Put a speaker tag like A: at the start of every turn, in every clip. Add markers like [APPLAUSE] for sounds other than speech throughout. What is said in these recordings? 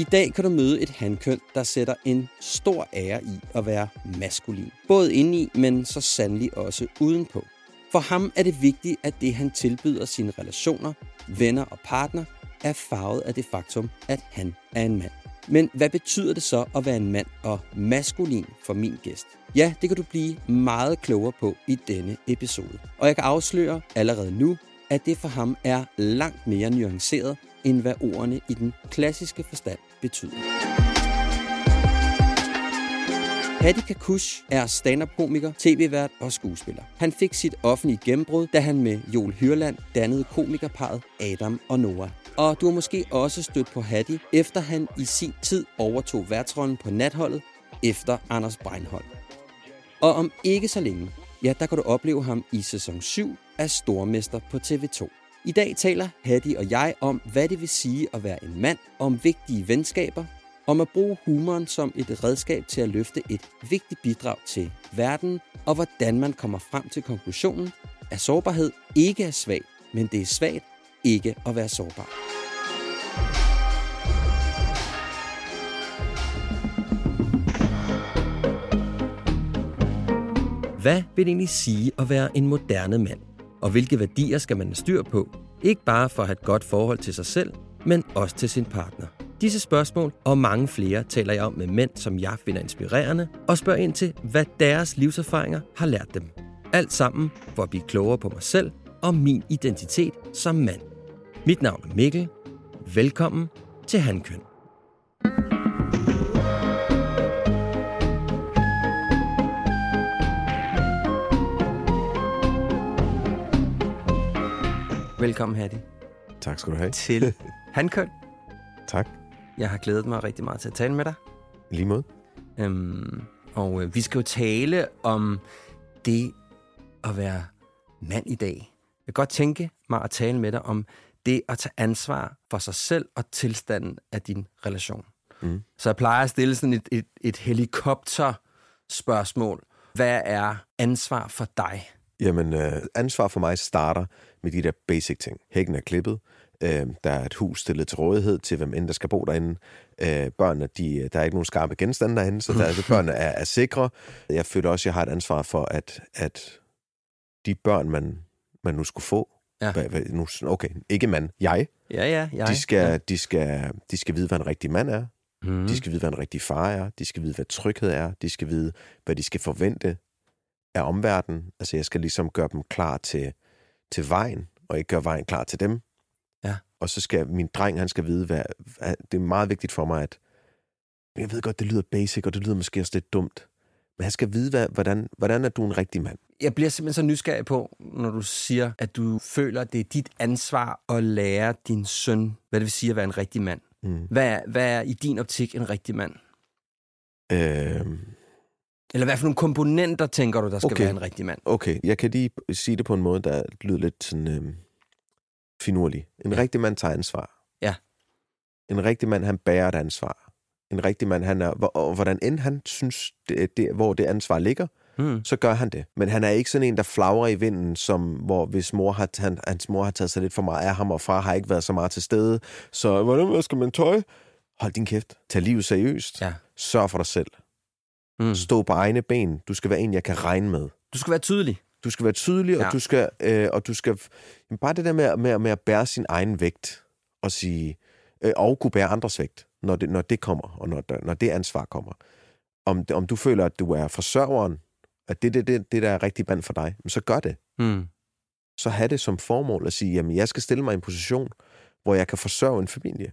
A: I dag kan du møde et handkøn, der sætter en stor ære i at være maskulin. Både indeni, men så sandelig også udenpå. For ham er det vigtigt, at det han tilbyder sine relationer, venner og partner, er farvet af det faktum, at han er en mand. Men hvad betyder det så at være en mand og maskulin for min gæst? Ja, det kan du blive meget klogere på i denne episode. Og jeg kan afsløre allerede nu, at det for ham er langt mere nuanceret, end hvad ordene i den klassiske forstand betyder. Hadi Kakush er stand-up-komiker, tv-vært og skuespiller. Han fik sit offentlige gennembrud, da han med Joel Hyrland dannede komikerparet Adam og Noah. Og du har måske også stødt på Hadi, efter han i sin tid overtog værtsrollen på natholdet efter Anders Breinholt. Og om ikke så længe, ja, der kan du opleve ham i sæson 7 af Stormester på TV2. I dag taler Hattie og jeg om, hvad det vil sige at være en mand, om vigtige venskaber, om at bruge humoren som et redskab til at løfte et vigtigt bidrag til verden, og hvordan man kommer frem til konklusionen, at sårbarhed ikke er svag, men det er svagt ikke at være sårbar. Hvad vil det egentlig sige at være en moderne mand? Og hvilke værdier skal man have styr på? Ikke bare for at have et godt forhold til sig selv, men også til sin partner. Disse spørgsmål og mange flere taler jeg om med mænd, som jeg finder inspirerende, og spørger ind til, hvad deres livserfaringer har lært dem. Alt sammen for at blive klogere på mig selv og min identitet som mand. Mit navn er Mikkel. Velkommen til Handkøn. Velkommen, Hattie,
B: Tak skal du have.
A: til [LAUGHS] Handkøn.
B: Tak.
A: Jeg har glædet mig rigtig meget til at tale med dig.
B: Lige måde.
A: Øhm, og øh, vi skal jo tale om det at være mand i dag. Jeg kan godt tænke mig at tale med dig om det at tage ansvar for sig selv og tilstanden af din relation.
B: Mm.
A: Så jeg plejer at stille sådan et, et, et helikopter-spørgsmål. Hvad er ansvar for dig?
B: Jamen, øh, ansvar for mig starter med de der basic ting. Hækken er klippet. Øh, der er et hus stillet til rådighed til, hvem end der skal bo derinde. Øh, børnene, de, der er ikke nogen skarpe genstande derinde, så der, altså, [LAUGHS] børnene er, er sikre. Jeg føler også, at jeg har et ansvar for, at, at de børn, man, man nu skulle få,
A: Ja.
B: hvad, hvad, nu, okay, ikke man, jeg,
A: Ja, ja, jeg.
B: de skal, de, skal, de skal vide, hvad en rigtig mand er.
A: Mm.
B: De skal vide, hvad en rigtig far er. De skal vide, hvad tryghed er. De skal vide, hvad de skal forvente af omverdenen. Altså, jeg skal ligesom gøre dem klar til, til vejen, og ikke gøre vejen klar til dem.
A: Ja.
B: Og så skal min dreng, han skal vide, hvad, hvad det er meget vigtigt for mig, at jeg ved godt, det lyder basic, og det lyder måske også lidt dumt, men han skal vide, hvad, hvordan, hvordan er du en rigtig mand?
A: Jeg bliver simpelthen så nysgerrig på, når du siger, at du føler, at det er dit ansvar at lære din søn, hvad det vil sige at være en rigtig mand.
B: Mm.
A: Hvad er, hvad er i din optik en rigtig mand?
B: Øh,
A: Eller hvad for nogle komponenter tænker du, der skal
B: Okay.
A: være en rigtig mand?
B: okay, jeg kan lige sige det på en måde, der lyder lidt sådan øh, finurlig. En
A: Ja.
B: rigtig mand tager ansvar.
A: Ja.
B: En rigtig mand, han bærer et ansvar. En rigtig mand, han er, og hvordan end han synes, det, det, hvor det ansvar ligger,
A: Hmm.
B: så gør han det. Men han er ikke sådan en, der flagrer i vinden, som hvor hvis mor har, han, hans mor har taget sig lidt for meget af ham, og far har ikke været så meget til stede. Så hvordan skal man tøj? Hold din kæft. Tag livet seriøst.
A: Ja.
B: Sørg for dig selv.
A: Hmm.
B: Stå på egne ben. Du skal være en, jeg kan regne med.
A: Du skal være tydelig.
B: Du skal være tydelig,
A: Ja.
B: og du skal, øh, og du skal jamen, bare det der med, med, med at bære sin egen vægt, og sige, øh, og kunne bære andres vægt, når det, når det kommer, og når, når det ansvar kommer. Om, om du føler, at du er forsørgeren, at det det, det, det, der er rigtig band for dig, så gør det.
A: Hmm.
B: så have det som formål at sige, jamen jeg skal stille mig i en position, hvor jeg kan forsørge en familie.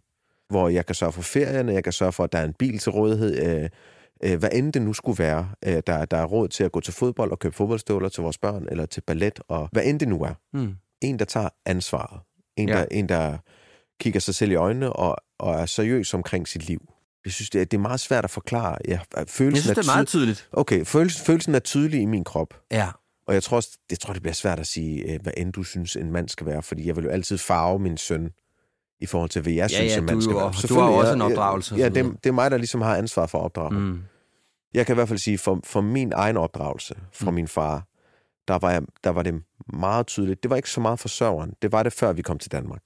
B: Hvor jeg kan sørge for ferierne, jeg kan sørge for, at der er en bil til rådighed, øh, øh, hvad end det nu skulle være. Øh, der, der er råd til at gå til fodbold og købe fodboldstøvler til vores børn, eller til ballet, og hvad end det nu er.
C: Mm.
B: En, der tager ansvaret. En,
C: Ja.
B: der, en, der kigger sig selv i øjnene og, og er seriøs omkring sit liv. Jeg synes, det er, det er meget svært at forklare. Ja, følelsen
C: Jeg synes, det er meget tydeligt.
B: Okay, følelsen, følelsen er tydelig i min krop.
C: Ja.
B: Og jeg tror også, det, tror, det bliver svært at sige, øh, hvad end du synes, en mand skal være. Fordi jeg vil jo altid farve min søn i forhold til, hvad jeg
C: Ja,
B: synes,
C: ja,
B: en mand
C: du er
B: skal
C: jo- du har også en opdragelse
B: Ja,
C: så
B: det, det er mig, der ligesom har ansvar for at opdrage.
C: Mm.
B: Jeg kan i hvert fald sige, for, for min egen opdragelse fra
C: Mm.
B: min far, der var, jeg, der var det meget tydeligt. Det var ikke så meget forsørgeren. Det var det, før vi kom til Danmark.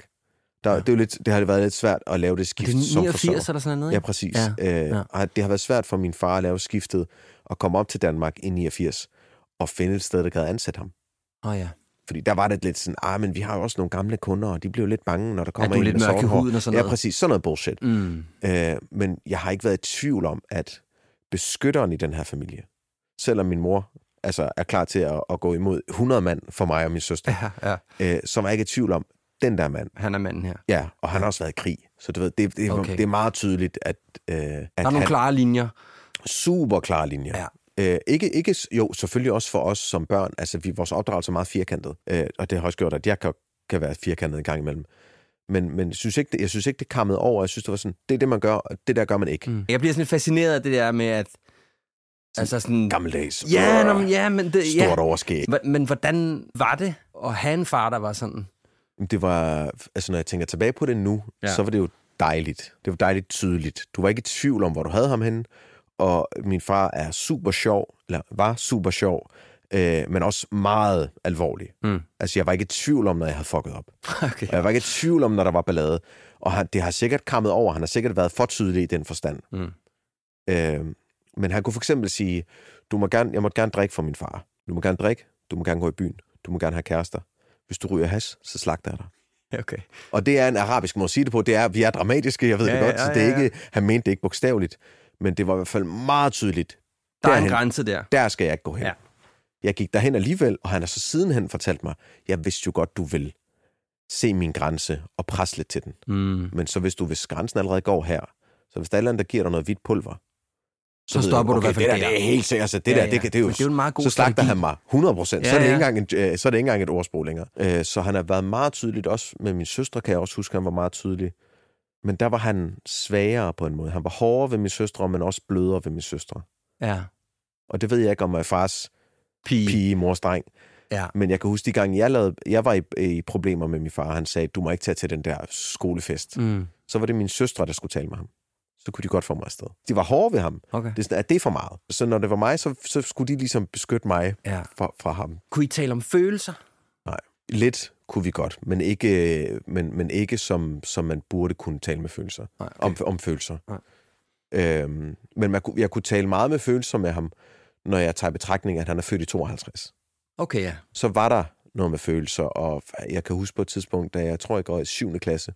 B: Der,
C: Ja.
B: ja. det, er jo lidt, det har været lidt svært at lave det
C: Er
B: skift
C: det
B: som
C: 89
B: forsørger.
C: eller sådan noget?
B: Ja,
C: ikke?
B: præcis.
C: Ja,
B: Ja, øh,
C: ja.
B: ja. Det har været svært for min far at lave skiftet og komme op til Danmark i 89 og finde et sted, der kan ansætte ham.
C: Åh oh, ja.
B: Fordi der var det lidt sådan, ah, men vi har jo også nogle gamle kunder, og de blev lidt bange, når der
C: Er
B: kommer
C: lidt
B: med
C: mørk i huden og sådan
B: Ja,
C: noget?
B: præcis. Sådan noget bullshit.
C: Mm.
B: Øh, men jeg har ikke været i tvivl om, at beskytteren i den her familie, selvom min mor altså, er klar til at, at gå imod 100 mand for mig og min søster,
C: Ja, ja.
B: øh, så var jeg ikke i tvivl om, den der mand,
C: Han er manden her.
B: ja, og han har også været i krig. Så du ved, det, det,
C: okay.
B: det er meget tydeligt, at, øh, at
C: Der er nogle
B: han,
C: klare linjer.
B: super klare linjer.
C: Ja.
B: Øh, ikke, ikke, jo, selvfølgelig også for os som børn. Altså, vi, vores opdragelse er meget firkantet. Øh, og det har også gjort, at jeg kan, kan være firkantet en gang imellem. Men, men jeg synes ikke, det, jeg synes ikke, det kammede over. Jeg synes, det var sådan, det er det, man gør, og det der gør man ikke. Mm.
C: Jeg bliver sådan lidt fascineret af det der med, at... Altså sådan...
B: Gammeldags.
C: Ja, nå, men, ja, men det,
B: Stort
C: ja.
B: overskæg.
C: Hva- Men hvordan var det at have en far, der var sådan?
B: Det var, altså når jeg tænker tilbage på det nu,
C: ja.
B: så var det jo dejligt. Det var dejligt tydeligt. Du var ikke i tvivl om, hvor du havde ham henne. Og min far er super sjov, eller var super sjov, øh, men også meget alvorlig.
C: Mm.
B: Altså jeg var ikke i tvivl om, når jeg havde fucket op. [LAUGHS]
C: Okay.
B: Og jeg var ikke i tvivl om, når der var ballade. Og han, det har sikkert kammet over. Han har sikkert været for tydelig i den forstand.
C: Mm.
B: Øh, men han kunne for eksempel sige, du må gerne, jeg må gerne drikke for min far. Du må gerne drikke, du må gerne gå i byen, du må gerne have kærester. Hvis du ryger has, så slagter jeg dig. [LAUGHS]
C: Okay.
B: Og det er en arabisk måde at sige det på. Det er, vi er dramatiske, jeg ved
C: Ja,
B: ja, det godt.
C: ja,
B: så det er
C: ja, ja.
B: ikke, han mente det ikke bogstaveligt. Men det var i hvert fald meget tydeligt.
C: Der er en
B: Derhen.
C: grænse der.
B: Der skal jeg ikke gå hen.
C: Ja.
B: Jeg gik derhen alligevel, og han har så sidenhen fortalt mig, jeg vidste jo godt, du vil se min grænse og presse lidt til den.
C: Mm.
B: Men så hvis du, hvis grænsen allerede går her, så hvis der er eller andet, der giver dig noget hvidt pulver,
C: Så
B: jeg,
C: stopper du i
B: okay,
C: hvert fald
B: det der. Det er helt sikkert. Så det
C: Ja,
B: der,
C: ja.
B: det, kan- det er jo,
C: det er jo en meget god
B: så slagter han mig 100 procent.
C: Ja,
B: så, er det
C: ja.
B: ikke engang en, øh, så er det ikke engang et ordsprog længere. Øh, Så han har været meget tydeligt, også med min søstre kan jeg også huske, han var meget tydelig. Men der var han svagere på en måde. Han var hårdere ved min søstre, men også blødere ved min søstre.
C: Ja.
B: Og det ved jeg ikke, om jeg er fars
C: Pige.
B: pige, mors dreng.
C: Ja.
B: Men jeg kan huske de gange, jeg, lavede, jeg var i, i problemer med min far. Han sagde, du må ikke tage til den der skolefest.
C: Mm.
B: Så var det min søstre, der skulle tale med ham. Så kunne de godt få mig afsted. De var hårde ved ham.
C: Okay.
B: Det er sådan, at det er for meget. Så når det var mig, så, så skulle de ligesom beskytte mig
C: Ja.
B: fra, fra ham.
C: Kunne I tale om følelser?
B: Lidt kunne vi godt, men ikke, men, men ikke som, som man burde kunne tale med følelser.
C: Nej,
B: Okay. Om, om følelser.
C: Nej.
B: Øhm, men man, kunne- jeg kunne tale meget med følelser med ham, når jeg tager betragtning, at han er født i 52.
C: Okay, ja.
B: Så var der noget med følelser, og jeg kan huske på et tidspunkt, da jeg tror, jeg går i 7. klasse,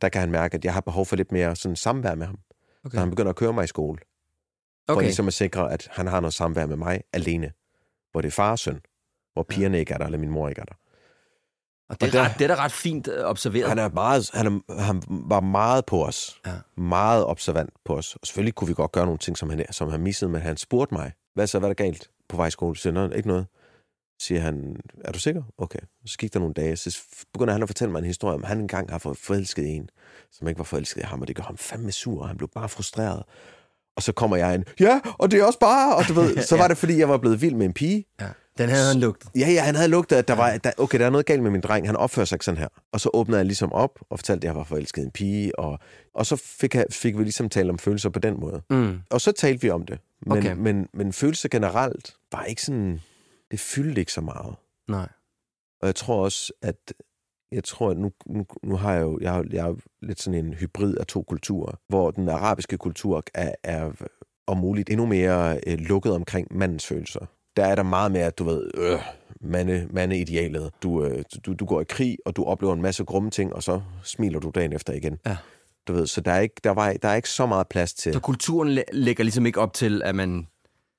B: der kan han mærke, at jeg har behov for lidt mere sådan samvær med ham.
C: Okay.
B: Så han begynder at køre mig i skole. For
C: okay.
B: ligesom at sikre, at han har noget samvær med mig alene. Hvor det er far og søn. Hvor pigerne ikke er der, eller min mor ikke er der.
C: Og det,
B: og
C: er
B: der-
C: ret, det er da ret fint øh, observeret.
B: Han, er meget, han, er, han var meget på os.
C: Ja.
B: Meget observant på os. Og selvfølgelig kunne vi godt gøre nogle ting, som han, som han missede, men han spurgte mig, hvad så, hvad er der galt på vej i skole? Siger jeg, "Nå, ikke noget. Siger han, er du sikker? Okay. Så gik der nogle dage, så begynder han at fortælle mig en historie om, han engang har fået forelsket en, som ikke var forelsket i ham, og det gør ham fandme sur, og han blev bare frustreret. Og så kommer jeg ind, ja, og det er også bare, og du ved, [LAUGHS] så var det, fordi jeg var blevet vild med en pige,
C: Ja. Den havde han lugtet.
B: Ja, ja, han havde lugtet, at der var, der, okay, der er noget galt med min dreng, han opfører sig ikke sådan her. Og så åbnede jeg ligesom op og fortalte, at jeg var forelsket en pige, og, og så fik, jeg, fik vi ligesom talt om følelser på den måde.
C: Mm.
B: Og så talte vi om det. Men,
C: Okay.
B: men, men følelser generelt var ikke sådan, det fyldte ikke så meget.
C: Nej.
B: Og jeg tror også, at jeg tror, at nu, nu, nu har jeg jo jeg har, jeg er lidt sådan en hybrid af to kulturer, hvor den arabiske kultur er, er om muligt endnu mere øh, lukket omkring mandens følelser. Der er der meget mere, at du ved, øh, mande, mandeidealet. Du, øh, du, du går i krig, og du oplever en masse grumme ting, og så smiler du dagen efter igen.
C: Ja.
B: Du ved, så der er ikke, der var, der er ikke så meget plads til...
C: Så kulturen læ- lægger ligesom ikke op til, at man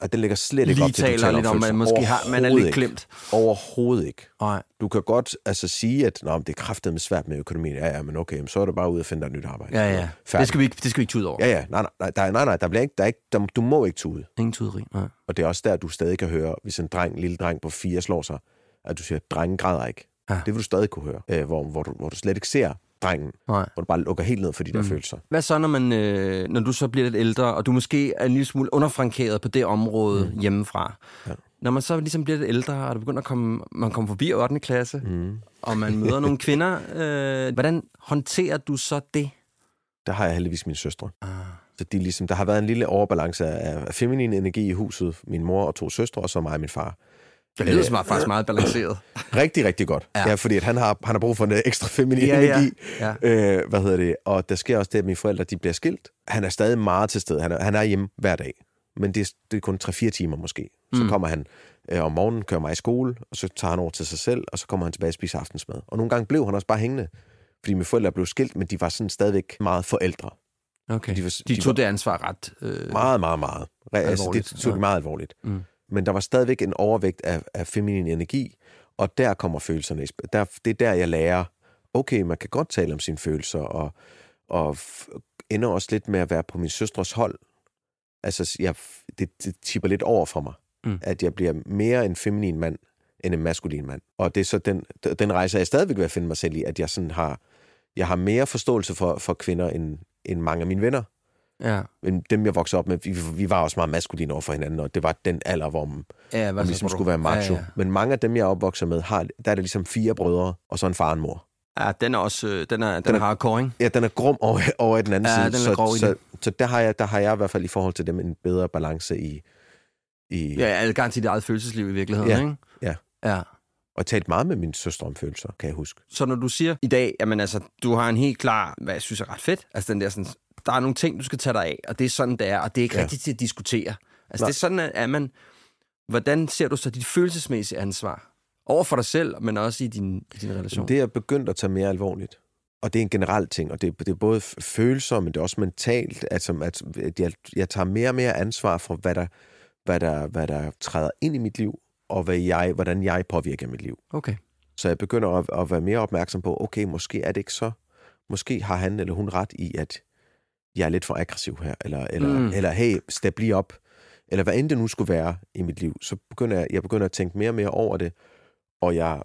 B: at den ligger slet ikke
A: Lige
B: op til,
A: taler lidt om, at måske har- man er lidt klemt.
B: Overhovedet ikke.
A: Nej.
B: Du kan godt altså, sige, at Nå, det er kraftedeme svært med økonomien. Ja, ja, men okay, så er du bare ude og finde dig et nyt arbejde.
A: Ja, ja.
B: Færdig.
A: Det skal vi ikke, det skal vi ikke tude over.
B: Ja, ja. Nej, nej, nej, der, nej, nej der bliver ikke, der er ikke, der, du må ikke tude.
A: Ingen tuderi. Nej.
B: Og det er også der, du stadig kan høre, hvis en dreng, en lille dreng på fire slår sig, at du siger, drengen græder ikke.
A: Ja.
B: Det vil du stadig kunne høre, øh, hvor, hvor, du, hvor du slet ikke ser drengen,
A: Nej.
B: hvor du bare lukker helt ned for de der
A: Mm.
B: følelser.
A: Hvad så, når, man, øh, når du så bliver lidt ældre, og du måske er en lille smule underfrankeret på det område mm. hjemmefra?
B: Ja.
A: Når man så ligesom bliver lidt ældre, og du begynder at komme, man kommer forbi 8. klasse,
B: Mm.
A: og man møder nogle kvinder, øh, hvordan håndterer du så det?
B: Der har jeg heldigvis mine søstre.
A: Ah.
B: Så de ligesom, der har været en lille overbalance af, af feminin energi i huset. Min mor og to søstre, og så mig og min far.
A: Det lyder
B: Øh,
A: som faktisk meget balanceret. [LAUGHS]
B: Rigtig, rigtig godt.
A: Ja.
B: Ja, ja fordi at han, har, han har brug for en ekstra feminin
A: Ja, ja.
B: energi.
A: Ja.
B: Øh, hvad hedder det? Og der sker også det, at mine forældre de bliver skilt. Han er stadig meget til stede. Han er, han er hjemme hver dag. Men det er, det er kun 3-4 timer måske. Så
A: Mm.
B: mm. kommer han øh, om morgenen, kører mig i skole, og så tager han over til sig selv, og så kommer han tilbage og spiser aftensmad. Og nogle gange blev han også bare hængende. Fordi mine forældre blev skilt, men de var sådan stadigvæk meget forældre.
A: Okay.
B: De var-
A: de
B: de
A: tog
B: var-
A: det ansvar ret... Øh,
B: Meget, meget, meget. Re- Altså,
A: Alvorligt,
B: det tog
A: ja.
B: de meget alvorligt.
A: Mm.
B: Men der var stadigvæk en overvægt af, af feminin energi, og der kommer følelserne. Der, det er der, jeg lærer, okay, man kan godt tale om sine følelser, og, og ender også lidt med at være på min søstres hold. Altså, jeg, det, det tipper lidt over for mig,
A: mm.
B: at jeg bliver mere en feminin mand, end en maskulin mand. Og det er så den, den rejse, jeg stadigvæk vil finde mig selv i, at jeg sådan har, jeg har mere forståelse for, for kvinder, end, end mange af mine venner.
A: Ja.
B: Men dem, jeg voksede op med, vi, vi var også meget maskuline over for hinanden, og det var den alder, hvor man,
A: Ja,
B: man ligesom skulle være macho.
A: Ja, ja.
B: Men mange af dem, jeg er opvokset med, har, der er det ligesom fire brødre, og så en far og en mor.
A: ja, den er også øh, den er, den,
B: Den
A: er
B: er-
A: hardcore, ikke?
B: Ja, den er grum over, over i den anden
A: Ja,
B: side.
A: den er
B: så,
A: grov
B: så, så der, har jeg, der har jeg i hvert fald i forhold til dem en bedre balance i, i
A: Ja, adgang til dit eget følelsesliv i virkeligheden,
B: Ja,
A: ikke?
B: ja.
A: Ja.
B: og talt meget med min søstre om følelser, kan jeg huske.
A: Så når du siger i dag, jamen altså, du har en helt klar, hvad jeg synes er ret fedt, altså den der sådan, der er nogle ting, du skal tage dig af, og det er sådan, det er, og det er ikke ja. Rigtigt til at diskutere. Altså
B: Nej.
A: det er sådan, at er man, hvordan ser du så dit følelsesmæssige ansvar? Over for dig selv, men også i din, i din relation.
B: Det er begyndt at tage mere alvorligt. Og det er en generel ting, og det, det er både f- følelser, men det er også mentalt, altså, at, at jeg, jeg tager mere og mere ansvar for, hvad der, hvad, der, hvad der træder ind i mit liv, og hvad jeg, hvordan jeg påvirker mit liv.
A: Okay.
B: Så jeg begynder at, at være mere opmærksom på, okay, måske er det ikke så, måske har han eller hun ret i, at jeg er lidt for aggressiv her, eller, eller,
A: Mm.
B: eller hey, step lige op, eller hvad end det nu skulle være i mit liv, så begynder jeg, jeg begynder at tænke mere og mere over det, og jeg,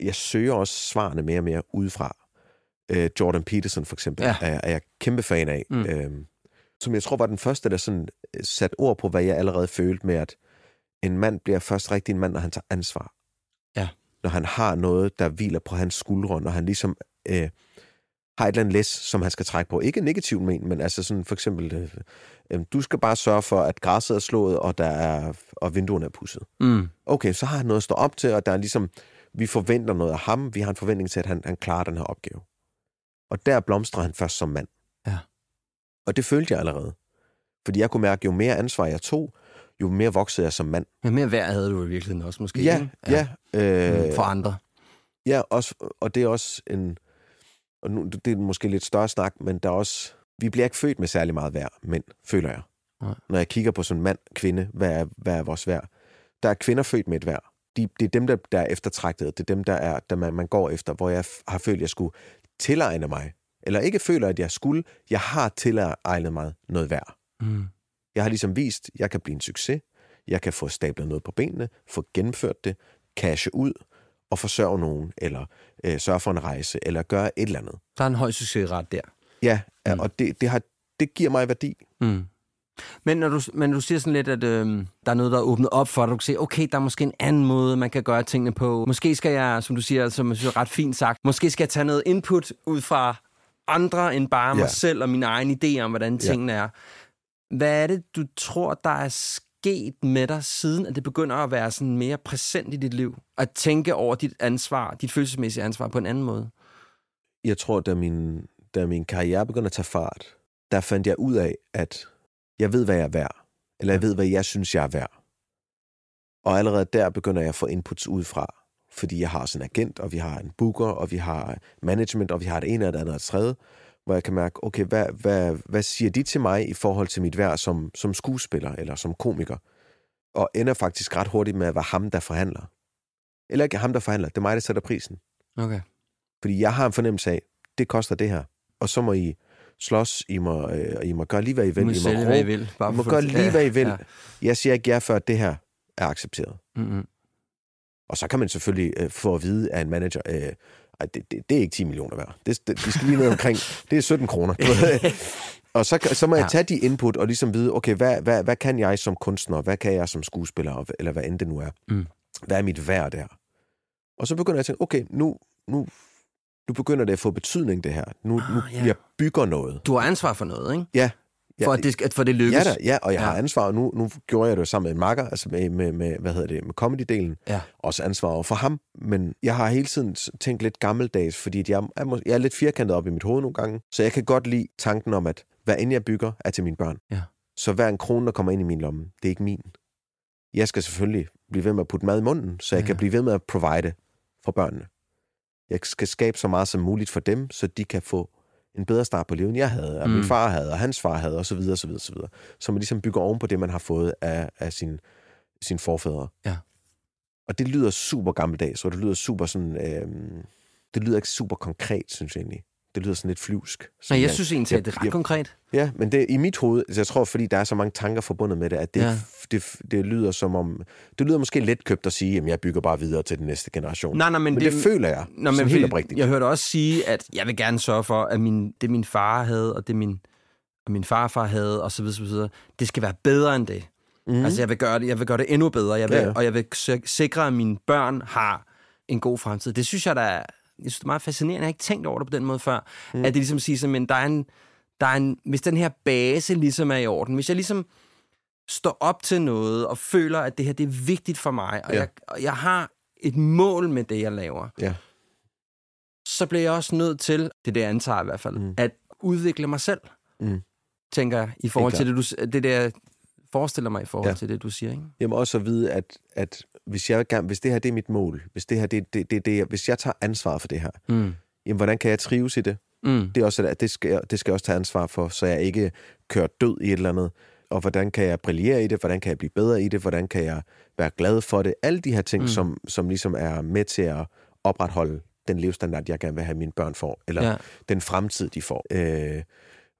B: jeg søger også svarene mere og mere udefra. Øh, Jordan Peterson for eksempel,
A: Ja.
B: er, er jeg kæmpe fan af,
A: Mm.
B: mm. øhm, som jeg tror var den første, der sådan øh, satte ord på, hvad jeg allerede følte med, at en mand bliver først rigtig en mand, når han tager ansvar.
A: Ja.
B: Når han har noget, der hviler på hans skuldre, når han ligesom øh, har et eller andet læs, som han skal trække på. Ikke negativt men, men altså sådan for eksempel, øh, øh, du skal bare sørge for, at græsset er slået, og, der er, og vinduerne er pudset.
A: Mm.
B: Okay, så har han noget at stå op til, og der er ligesom, vi forventer noget af ham, vi har en forventning til, at han, han klarer den her opgave. Og der blomstrer han først som mand.
A: Ja.
B: Og det følte jeg allerede. Fordi jeg kunne mærke, jo mere ansvar jeg tog, jo mere voksede jeg som mand.
A: Men mere værd havde du i virkeligheden også, måske.
B: Ja,
A: ikke?
B: ja. ja
A: Mm, For andre.
B: Ja, også, og det er også en... Og nu, det er måske lidt større snak, men der er også... Vi bliver ikke født med særlig meget værd, mænd, føler jeg.
A: Nej.
B: Når jeg kigger på sådan en mand, kvinde, hvad er, hvad er vores værd? Der er kvinder født med et værd. De, det er dem, der, der er eftertragtet. Det er dem, der, er, der man, man går efter, hvor jeg har følt, at jeg skulle tilegne mig. Eller ikke føler, at jeg skulle. Jeg har tilegnet mig noget værd.
A: Mm.
B: Jeg har ligesom vist, at jeg kan blive en succes. Jeg kan få stablet noget på benene, få gennemført det, cashe ud og forsørge nogen, eller øh, sørge for en rejse, eller gøre et eller andet.
A: Der er en høj succesret der.
B: Ja,
A: Mm.
B: og det, det, har, det giver mig værdi.
A: Mm. Men når du, men du siger sådan lidt, at øh, der er noget, der er åbnet op for dig. Du kan se, okay, der er måske en anden måde, man kan gøre tingene på. Måske skal jeg, som du siger, som jeg synes er ret fint sagt, måske skal jeg tage noget input ud fra andre end bare mig
B: Ja.
A: selv og mine egne idéer om, hvordan tingene er. Hvad er det, du tror, der er sket med dig, siden at det begynder at være sådan mere præsent i dit liv? At tænke over dit ansvar, dit følelsesmæssige ansvar på en anden måde?
B: Jeg tror, da min, da min karriere begyndte at tage fart, der fandt jeg ud af, at jeg ved, hvad jeg er værd. Eller jeg ved, hvad jeg synes, jeg er værd. Og allerede der begynder jeg at få inputs udefra. Fordi jeg har sådan en agent, og vi har en booker, og vi har management, og vi har det ene og det andet og det tredje, hvor jeg kan mærke, okay, hvad, hvad, hvad siger de til mig i forhold til mit værd som, som skuespiller eller som komiker? og ender faktisk ret hurtigt med at være ham, der forhandler. Eller ikke ham, der forhandler. Det er mig, der sætter prisen.
A: Okay.
B: Fordi jeg har en fornemmelse af, det koster det her. Og så må I slås, I må, øh, I må gøre lige, hvad I vil.
A: Du må
B: I må,
A: hvad I vil. Bare
B: I må gøre lige, hvad I vil.
A: Ja.
B: Jeg siger ikke ja, før det her er accepteret.
A: Mm-hmm.
B: Og så kan man selvfølgelig øh, få at vide af en manager, øh, ej, det, det, det er ikke 10 millioner værd. Det, det, de skal lige ned omkring, det er 17 kroner. Og så, så må jeg tage de input og ligesom vide, okay, hvad, hvad, hvad kan jeg som kunstner, hvad kan jeg som skuespiller, eller hvad end det nu er.
A: Mm.
B: Hvad er mit værd der? Og så begynder jeg at tænke, okay, nu, nu, nu begynder det at få betydning, det her. Nu, nu
A: Ah, ja.
B: jeg bygger noget.
A: Du har ansvar for noget, ikke?
B: Ja.
A: For, at, det, for det lykkes.
B: Ja, da, ja, og jeg
A: Ja.
B: har ansvar, og nu, nu gjorde jeg det jo sammen med en makker, altså med, med, med hvad hedder det, med comedy-delen,
A: Ja.
B: også ansvar over for ham, men jeg har hele tiden tænkt lidt gammeldags, fordi jeg er, jeg er lidt firkantet op i mit hoved nogle gange, så jeg kan godt lide tanken om, at hvad end jeg bygger, er til mine børn.
A: Ja.
B: Så hver en krone, der kommer ind i min lomme, det er ikke min. Jeg skal selvfølgelig blive ved med at putte mad i munden, så jeg
A: Ja.
B: kan blive ved med at provide for børnene. Jeg skal skabe så meget som muligt for dem, så de kan få en bedre start på livet, end jeg havde, og mm. min far havde, og hans far havde, og så videre, så videre, så videre. Så man ligesom bygger oven på det, man har fået af, af sin, sin forfædre.
A: Ja.
B: Og det lyder super gammeldags, og det lyder super sådan... Øh, det lyder ikke super konkret, synes jeg egentlig. Det lyder sådan lidt flyvsk.
A: Nej, jeg synes egentlig, at det er ret
B: jeg-
A: konkret.
B: Ja, men det i mit hoved, altså jeg tror, fordi der er så mange tanker forbundet med det, at det,
A: Ja.
B: det, det lyder som om... Det lyder måske let købt at sige, at jeg bygger bare videre til den næste generation.
A: Nej, nej, men,
B: men det, det føler jeg, som
A: men
B: helt oprigtigt.
A: Jeg hørte også sige, at jeg vil gerne sørge for, at min, det min far havde, og det min, og min farfar havde, og så videre, så videre, det skal være bedre end det. Mm. Altså, jeg vil gøre det, jeg vil gøre det endnu bedre, jeg vil,
B: Ja, ja.
A: og jeg vil sik- sikre, at mine børn har en god fremtid. Det synes jeg, der er, jeg synes, det er meget fascinerende. Jeg har ikke tænkt over det på den måde før. Mm. At det ligesom siger, men der er en, der er en, hvis den her base ligesom er i orden, hvis jeg ligesom står op til noget, og føler, at det her det er vigtigt for mig, og,
B: Ja.
A: jeg, og jeg har et mål med det, jeg laver,
B: Ja.
A: så bliver jeg også nødt til, det er det, jeg antager i hvert fald, mm. At udvikle mig selv,
B: Mm.
A: tænker jeg, i forhold til det, du, det der, forestiller mig i forhold ja. Til det, du siger. Ikke?
B: Jamen også at vide, at, at hvis, jeg gerne, hvis det her det er mit mål, hvis, det her, det, det, det, det, hvis jeg tager ansvar for det her,
A: Mm.
B: jamen hvordan kan jeg trives i det?
A: Mm.
B: Det, er også, at det, skal, jeg- det skal jeg også tage ansvar for, så jeg ikke kører død i et eller andet. Og hvordan kan jeg brillere i det? Hvordan kan jeg blive bedre i det? Hvordan kan jeg være glad for det? Alle de her ting,
A: Mm.
B: som, som ligesom er med til at opretholde den levestandard, jeg gerne vil have, mine børn får, eller
A: ja.
B: den fremtid, de får. Øh,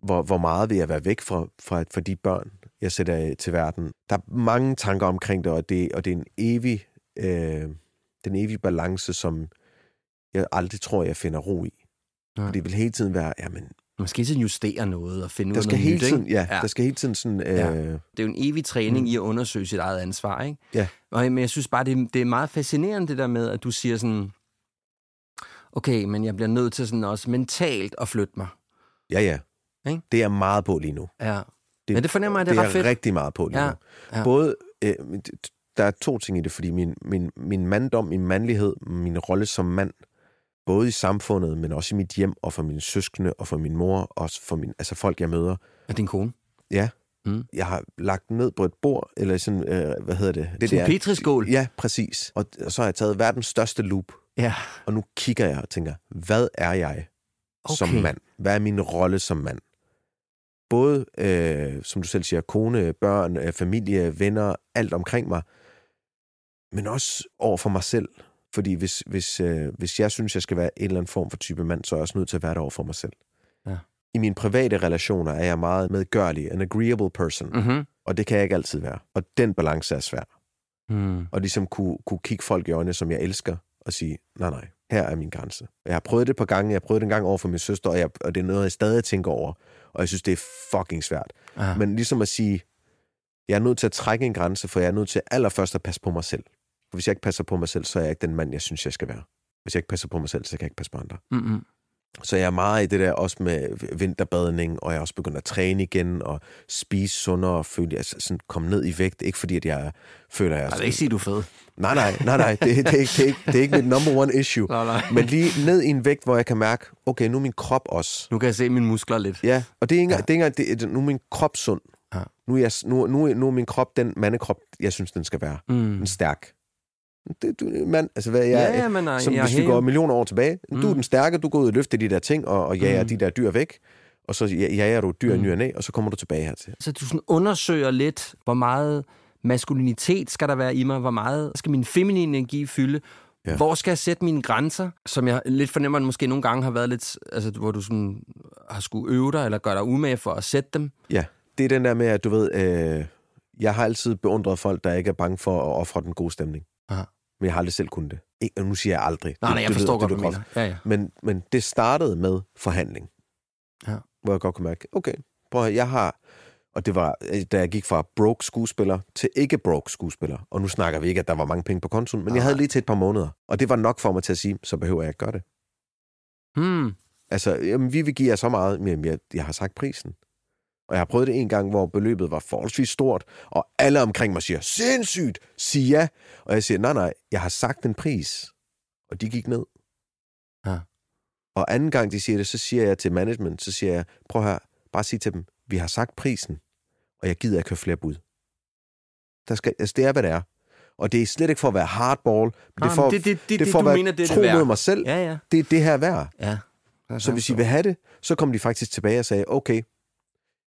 B: hvor, hvor meget vil jeg være væk fra, fra, fra de børn, jeg sætter til verden? Der er mange tanker omkring det, og det, og det er en evig, øh, den evige balance, som jeg aldrig tror, jeg finder ro i.
A: Nej.
B: Og det vil hele tiden være, jamen,
A: Man skal hele tiden justere noget og finde ud
B: der
A: af
B: skal
A: noget
B: hele
A: nyt,
B: tiden, ja,
A: ja.
B: der skal hele tiden sådan, øh,
A: Ja. Det er jo en evig træning mm. i at undersøge sit eget ansvar, ikke?
B: Ja.
A: Og, men jeg synes bare, det er, det er meget fascinerende, det der med, at du siger sådan, okay, men jeg bliver nødt til sådan også mentalt at flytte mig.
B: ja, ja.
A: Ikke?
B: Det er jeg meget på lige nu.
A: Ja.
B: Det,
A: Men det fornemmer jeg, det er
B: det
A: ret fedt.
B: rigtig meget på lige
A: Ja,
B: nu.
A: ja.
B: Både, øh, der er to ting i det, fordi min, min, min manddom, min mandlighed, min rolle som mand, både i samfundet, men også i mit hjem, og for mine søskende, og for min mor, og for min, altså folk, jeg møder.
A: Er din kone?
B: Ja,
A: Mm.
B: jeg har lagt ned på et bord, eller sådan, øh, hvad hedder det? det
A: en petriskål?
B: Ja, præcis. Og, og så har jeg taget verdens største loop,
A: Ja.
B: og nu kigger jeg og tænker, hvad er jeg okay. som mand? Hvad er min rolle som mand? Både, øh, som du selv siger, kone, børn, øh, familie, venner, alt omkring mig, men også over for mig selv. Fordi hvis, hvis, øh, hvis jeg synes, jeg skal være en eller anden form for type mand, så er jeg også nødt til at være der over for mig selv.
A: Ja.
B: I mine private relationer er jeg meget medgørlig, an agreeable person, mm.
A: Mm-hmm.
B: og det kan jeg ikke altid være. Og den balance er svær.
A: Mm.
B: Og ligesom kunne, kunne kigge folk i øjnene, som jeg elsker, og sige, nej, nej, her er min grænse. Jeg har prøvet det et par gange, jeg har prøvet det en gang over for min søster, og, jeg, og det er noget, jeg stadig tænker over, og jeg synes, det er fucking svært.
A: Ah.
B: Men ligesom at sige, jeg er nødt til at trække en grænse, for jeg er nødt til allerførst at passe på mig selv. For hvis jeg ikke passer på mig selv, så er jeg ikke den mand, jeg synes, jeg skal være. Hvis jeg ikke passer på mig selv, så kan jeg ikke passe på andre.
A: Mm-hmm.
B: Så jeg er meget i det der også med vinterbadning, og jeg er også begyndt at træne igen, og spise sundere, og føle, jeg sådan komme ned i vægt. Ikke fordi, at jeg føler, at jeg...
A: Vil ikke sige, du er fed.
B: Nej, nej, nej, nej. Det, det, er ikke, det, er ikke, det er ikke mit number one issue.
A: Nej, nej.
B: Men lige ned i en vægt, hvor jeg kan mærke, okay, nu er min krop også.
A: Nu kan jeg se mine muskler lidt.
B: Ja, og det er ikke
A: Ja.
B: det er ikke det, er- nu er min krop sund.
A: Ja.
B: Nu, er jeg, nu, nu, er- nu er min krop den mandekrop, jeg synes, den skal være.
A: Mm.
B: Den er stærk. Det, du, mand, altså hvad jeg,
A: Ja, ja, men nej,
B: som
A: jeg
B: hvis vi går millioner år tilbage. Du er
A: Mm.
B: den stærke, du går ud og løfter de der ting, og, og jager
A: Mm.
B: de der dyr væk. Og så ja- jager du dyr i
A: Mm.
B: ny og næ, og så kommer du tilbage hertil.
A: Så du sådan undersøger lidt, hvor meget maskulinitet skal der være i mig? Hvor meget skal min feminine energi fylde? Ja. Hvor skal jeg sætte mine grænser? Som jeg lidt fornemmer, at måske nogle gange har været lidt... Altså, hvor du sådan har skulle øve dig, eller gøre dig umage for at sætte dem.
B: Ja, det er den der med, at du ved... Øh, jeg har altid beundret folk, der ikke er bange for at ofre den gode stemning.
A: Aha.
B: Men jeg har aldrig selv kunnet det. Ikke, nu siger jeg aldrig.
A: Nej, nej, jeg
B: det,
A: forstår
B: det,
A: godt,
B: det,
A: du mener. Ja, ja.
B: Men, men det startede med forhandling.
A: Ja.
B: Hvor jeg godt kunne mærke, okay, prøv at jeg har... Og det var, øh, da jeg gik fra broke skuespiller til ikke broke skuespiller. Og nu snakker vi ikke, at der var mange penge på kontoen, men jeg havde lige til et par måneder. Og det var nok for mig til at sige, så behøver jeg ikke gøre det.
A: Hmm.
B: Altså, jamen, vi vil give jer så meget, men jeg, jeg har sagt prisen. Og jeg har prøvet det en gang, hvor beløbet var forholdsvis stort, og alle omkring mig siger, sindssygt, sig ja. Og jeg siger, nej, nej, jeg har sagt en pris. Og de gik ned.
A: Ja.
B: Og anden gang, de siger det, så siger jeg til management, så siger jeg, prøv her, bare sig til dem, vi har sagt prisen, og jeg gider ikke høre flere bud. Der skal, altså, det er, hvad det er. Og det er slet ikke for at være hardball, men det er for,
A: det- det- det-
B: det
A: det,
B: for
A: du
B: at være
A: mener, det det
B: tro
A: værd.
B: mod mig selv.
A: Ja, ja.
B: Det er det her værd.
A: Ja.
B: Så hvis I vil have det, så kom de faktisk tilbage og sagde, okay,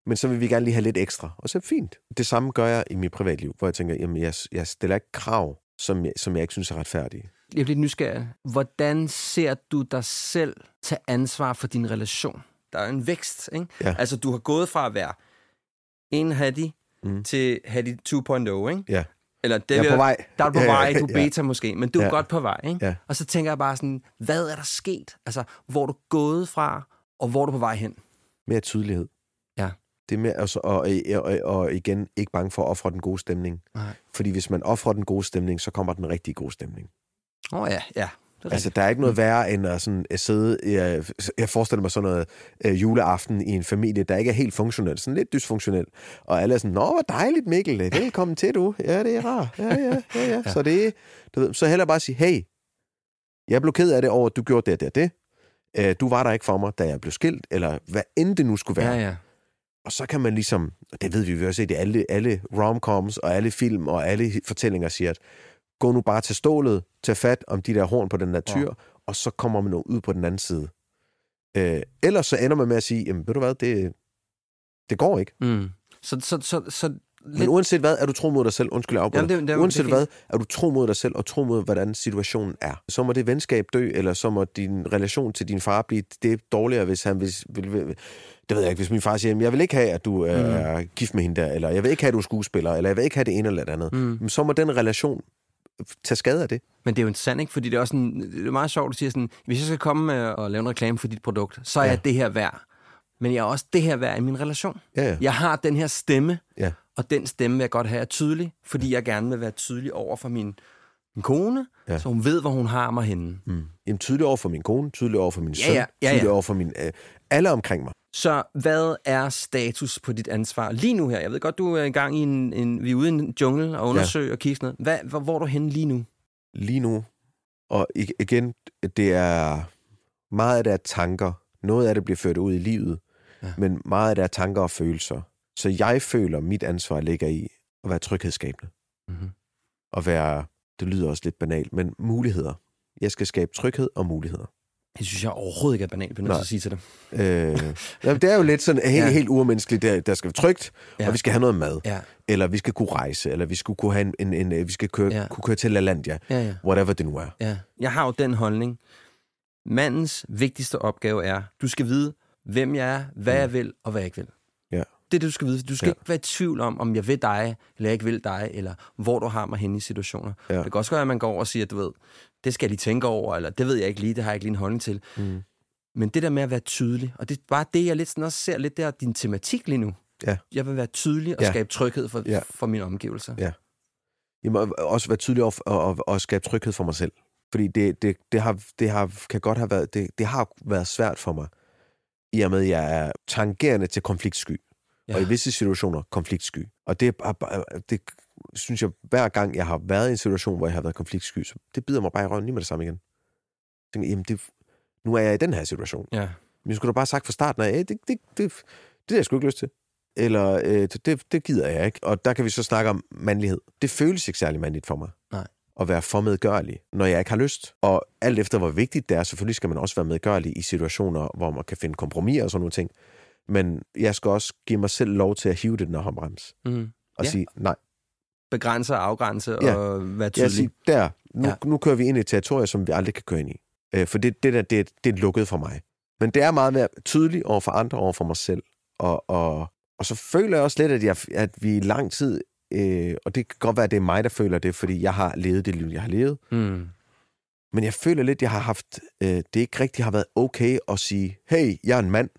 B: men så vil vi gerne lige have lidt ekstra. Og så fint. Det samme gør jeg i mit privatliv, hvor jeg tænker, jamen jeg, jeg stiller ikke krav, som jeg, som jeg ikke synes er retfærdige.
A: Jeg bliver lidt nysgerrig. Hvordan ser du dig selv tage ansvar for din relation? Der er en vækst, ikke?
B: Ja.
A: Altså, du har gået fra at være en Hattie
B: Mm.
A: til Hattie 2.0, ikke?
B: Ja.
A: Eller det
B: Jeg er på vej.
A: Der er du på
B: Ja, ja,
A: vej, du er
B: ja.
A: beta måske, men du er
B: Ja.
A: godt på vej, ikke?
B: Ja.
A: Og så tænker jeg bare sådan, hvad er der sket? Altså, hvor er du gået fra, og hvor er du på vej hen?
B: Mere tydelighed. Det mere, altså, og, og, og, igen, ikke bange for at ofre den gode stemning.
A: Nej.
B: Fordi hvis man offrer den gode stemning, så kommer den rigtig gode stemning.
A: Åh oh, ja, ja. Det er
B: Altså, der er ikke noget værre end at, sådan, at sidde... Jeg, jeg forestiller mig sådan noget øh, juleaften i en familie, der ikke er helt funktionel. Sådan lidt dysfunktionel. Og alle er sådan, Nå, hvor dejligt, Mikkel. [LAUGHS] Velkommen til, du. Ja, det er rart. Ja, ja, ja, ja. Så det. Du ved, så heller bare sige, hey, jeg blev ked af det over, at du gjorde det og det og det. Øh, Du var der ikke for mig, da jeg blev skilt, eller hvad end det nu skulle være.
A: Ja, ja.
B: Og så kan man ligesom, og det ved vi, vi har set i alle, alle romcoms og alle film og alle fortællinger siger, at gå nu bare til stålet, tag fat om de der horn på den der tyr,
A: Ja.
B: og så kommer man ud på den anden side. Øh, ellers så ender man med at sige, jamen ved du hvad, det, det går ikke.
A: Mm. Så, så, så, så
B: Men
A: lidt...
B: uanset hvad, er du tro mod dig selv, undskyld jeg.
A: Jamen, det- det-
B: uanset
A: det
B: hvad, er du tro mod dig selv, og tro mod, hvordan situationen er. Så må det venskab dø, eller så må din relation til din far blive det er dårligere, hvis han vil, vil, vil det ved jeg ikke, hvis min far siger, "Jamen, jeg vil ikke have, at du er gift med hende der, eller jeg vil ikke have, at du er skuespiller, eller jeg vil ikke have det ene eller det andet.
A: Mm.
B: Mm. Så må den relation tage skade af det.
A: Men det er jo interessant, ikke? Fordi det er også sådan, det er meget sjovt, at du siger sådan, hvis jeg skal komme med og lave en reklame for dit produkt, så er
B: Ja.
A: jeg det her værd. Men jeg er også det her værd i min relation.
B: Ja, ja.
A: Jeg har den her stemme,
B: Ja.
A: og den stemme vil jeg godt have er tydelig, fordi jeg gerne vil være tydelig over for min, min kone, ja.
B: Ja.
A: så hun ved, hvor hun har mig henne.
B: Mm. Jamen, tydeligt over for min kone, tydeligt over for min
A: Ja,
B: søn,
A: ja. Ja, ja.
B: tydeligt over for min... Øh, alle omkring mig.
A: Så hvad er status på dit ansvar lige nu her? Jeg ved godt, du er i gang i en, en vi er ude i en jungle og undersøger ja. og kigge sådan noget. Hvad, hvor, hvor er du henne lige nu?
B: lige nu. Og ig- igen, det er meget af det er tanker. Noget af det bliver ført ud i livet,
A: Ja.
B: men meget af det er tanker og følelser. Så jeg føler, mit ansvar ligger i at være tryghedsskabende.
A: Mm-hmm.
B: Og være, det lyder også lidt banalt, men muligheder. Jeg skal skabe tryghed og muligheder.
A: Det synes jeg overhovedet ikke er banalt, bliver nødt at sige til dig.
B: Øh, jamen, det er jo lidt sådan [LAUGHS] helt,
A: Ja.
B: helt urmenneskeligt. Der, der skal være trygt,
A: Ja.
B: og vi skal have noget mad.
A: Ja,
B: Eller vi skal kunne rejse, eller vi skal kunne have en, en, en vi skal køre,
A: Ja.
B: kunne køre til LaLandia.
A: ja, ja.
B: Whatever det nu er.
A: Ja, jeg har jo den holdning. Mandens vigtigste opgave er, du skal vide, hvem jeg er, hvad jeg vil, og hvad jeg ikke vil.
B: Ja.
A: Det er det, du skal vide. Du skal ja. Ikke være i tvivl om, om jeg vil dig, eller jeg ikke vil dig, eller hvor du har mig henne i situationer. Ja. Det kan også være, at man går over og siger, du ved, det skal jeg lige tænke over, eller det ved jeg ikke lige, det har jeg ikke lige en holdning til.
B: Mm.
A: Men det der med at være tydelig, og det er bare det, jeg lidt sådan også ser lidt der, din tematik lige nu.
B: Ja.
A: Jeg vil være tydelig og
B: Ja.
A: skabe tryghed for,
B: Ja.
A: for mine omgivelser.
B: Ja. Jeg må også være tydelig og, og, og skabe tryghed for mig selv. Fordi det, det, det, har, det har, kan godt have været, det, det har været svært for mig, i og med, at jeg er tangerende til konfliktsky. Ja. Og i visse situationer konfliktsky. Og det, er det synes jeg, hver gang jeg har været i en situation, hvor jeg har været konfliktsky, så det bider mig bare i røven lige med det samme igen. Jeg tænker, jamen det, nu er jeg i den her situation.
A: Ja.
B: Men skulle da bare sagt fra starten af, "Hey, det, det, det, det, det har jeg sgu ikke lyst til. Eller øh, det, det, gider jeg ikke. Og der kan vi så snakke om mandlighed. Det føles ikke særlig mandligt for mig.
A: Nej.
B: At være for medgørlig, når jeg ikke har lyst. Og alt efter, hvor vigtigt det er, selvfølgelig skal man også være medgørlig i situationer, hvor man kan finde kompromis og sådan nogle ting. Men jeg skal også give mig selv lov til at hive det den her håndbrems.
A: Mm.
B: Og
A: ja.
B: sige, nej,
D: begrænse og afgrænse
B: Ja.
D: og være
B: Jeg
D: tydelig.
B: siger, der, nu,
D: Ja.
B: nu kører vi ind i et territorium, som vi aldrig kan køre ind i. Øh, for det, det der, det, er- det er lukket for mig. Men det er meget mere tydeligt over for andre, over for mig selv. Og, og, og så føler jeg også lidt, at, jeg, at vi i lang tid, øh, og det kan godt være, at det er mig, der føler det, fordi jeg har levet det liv, jeg har levet.
D: Mm.
B: Men jeg føler lidt, at jeg har haft, øh, det ikke rigtig har været okay at sige, hey, jeg er en mand,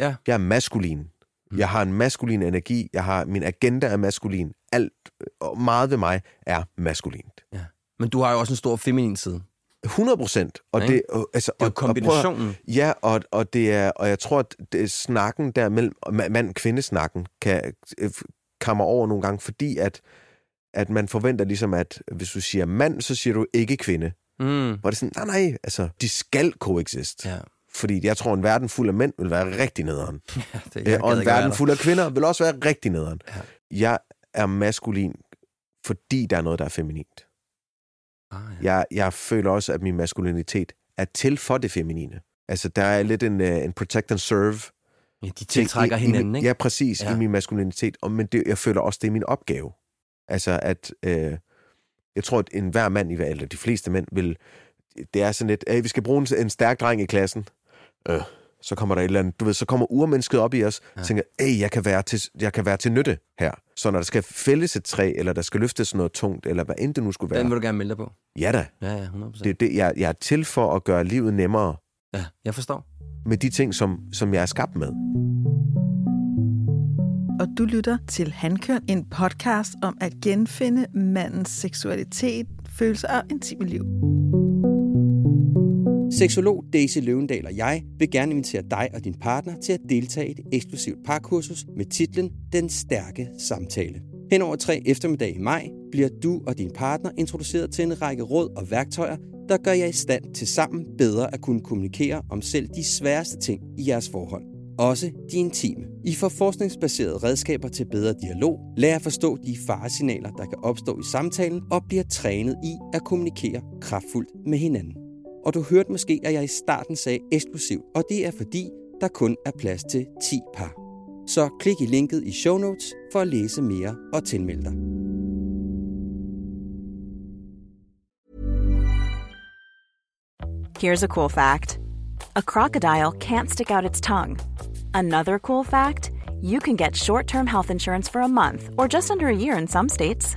D: Ja.
B: jeg er maskulin.
D: Mm.
B: Jeg har en maskulin energi, jeg har, min agenda er maskulin. Alt, og meget ved mig er maskulint.
D: Men du har jo også en stor feminin side.
B: 100 procent. Og
D: Ja,
B: det, og, altså,
D: Det er
B: og- og prøv
D: kombinationen.
B: Ja, og, og, det er, og jeg tror, at det, snakken der mellem ma- mand-kvindesnakken kan øh, kammer over nogle gange, fordi at, at man forventer ligesom, at hvis du siger mand, så siger du ikke kvinde.
D: Mm.
B: Hvor det er sådan, nej, nej, altså, de skal coexist.
D: Ja.
B: Fordi jeg tror, en verden fuld af mænd vil være rigtig nederen. [LAUGHS]
D: ja det,
B: og en verden fuld af kvinder vil også være rigtig nederen.
D: Ja.
B: Jeg er maskulin, fordi der er noget, der er feminint.
D: Ah, ja.
B: Jeg, jeg føler også, at min maskulinitet er til for det feminine. Altså, der er lidt en, uh, en protect and serve.
D: ja, de
B: ting
D: tiltrækker
B: i,
D: hinanden,
B: i,
D: ikke?
B: Ja, præcis,
D: Ja.
B: i min maskulinitet. Og, men det, jeg føler også, det er min opgave. Altså, at øh, jeg tror, at enhver mand, eller de fleste mænd, vil... Det er sådan lidt, hey, vi skal bruge en, en stærk dreng i klassen. Øh, så kommer der et eller andet, du ved, så kommer urmennesket op i os, ja. tænker, hey, jeg kan, være til, jeg kan være til nytte her. Så når der skal fældes et træ, eller der skal løftes noget tungt, eller hvad end det nu skulle være.
D: Den vil du gerne melde dig på.
B: Ja da,
D: Ja, ja, 100%.
B: det, er det, jeg, jeg er til for at gøre livet nemmere
D: Ja, jeg forstår.
B: med de ting, som, som jeg er skabt med.
E: og du lytter til Handkøn, en podcast om at genfinde mandens seksualitet, følelser og intime liv.
A: Seksolog Daisy Løvendal og jeg vil gerne invitere dig og din partner til at deltage i et eksklusivt parkursus med titlen Den Stærke Samtale. Hen over tre eftermiddag i maj bliver du og din partner introduceret til en række råd og værktøjer, der gør jer i stand til sammen bedre at kunne kommunikere om selv de sværeste ting i jeres forhold. Også de intime. I får forskningsbaserede redskaber til bedre dialog, lærer at forstå de faresignaler, der kan opstå i samtalen, og bliver trænet i at kommunikere kraftfuldt med hinanden. Og du hørte måske, at jeg i starten sagde eksklusiv, og det er fordi, der kun er plads til 10 par. Så klik i linket i show notes for at læse mere og tilmelde dig.
F: Here's a cool fact a crocodile can't stick out its tongue. Another cool fact you can get short term health insurance for a month or just under a year in some states.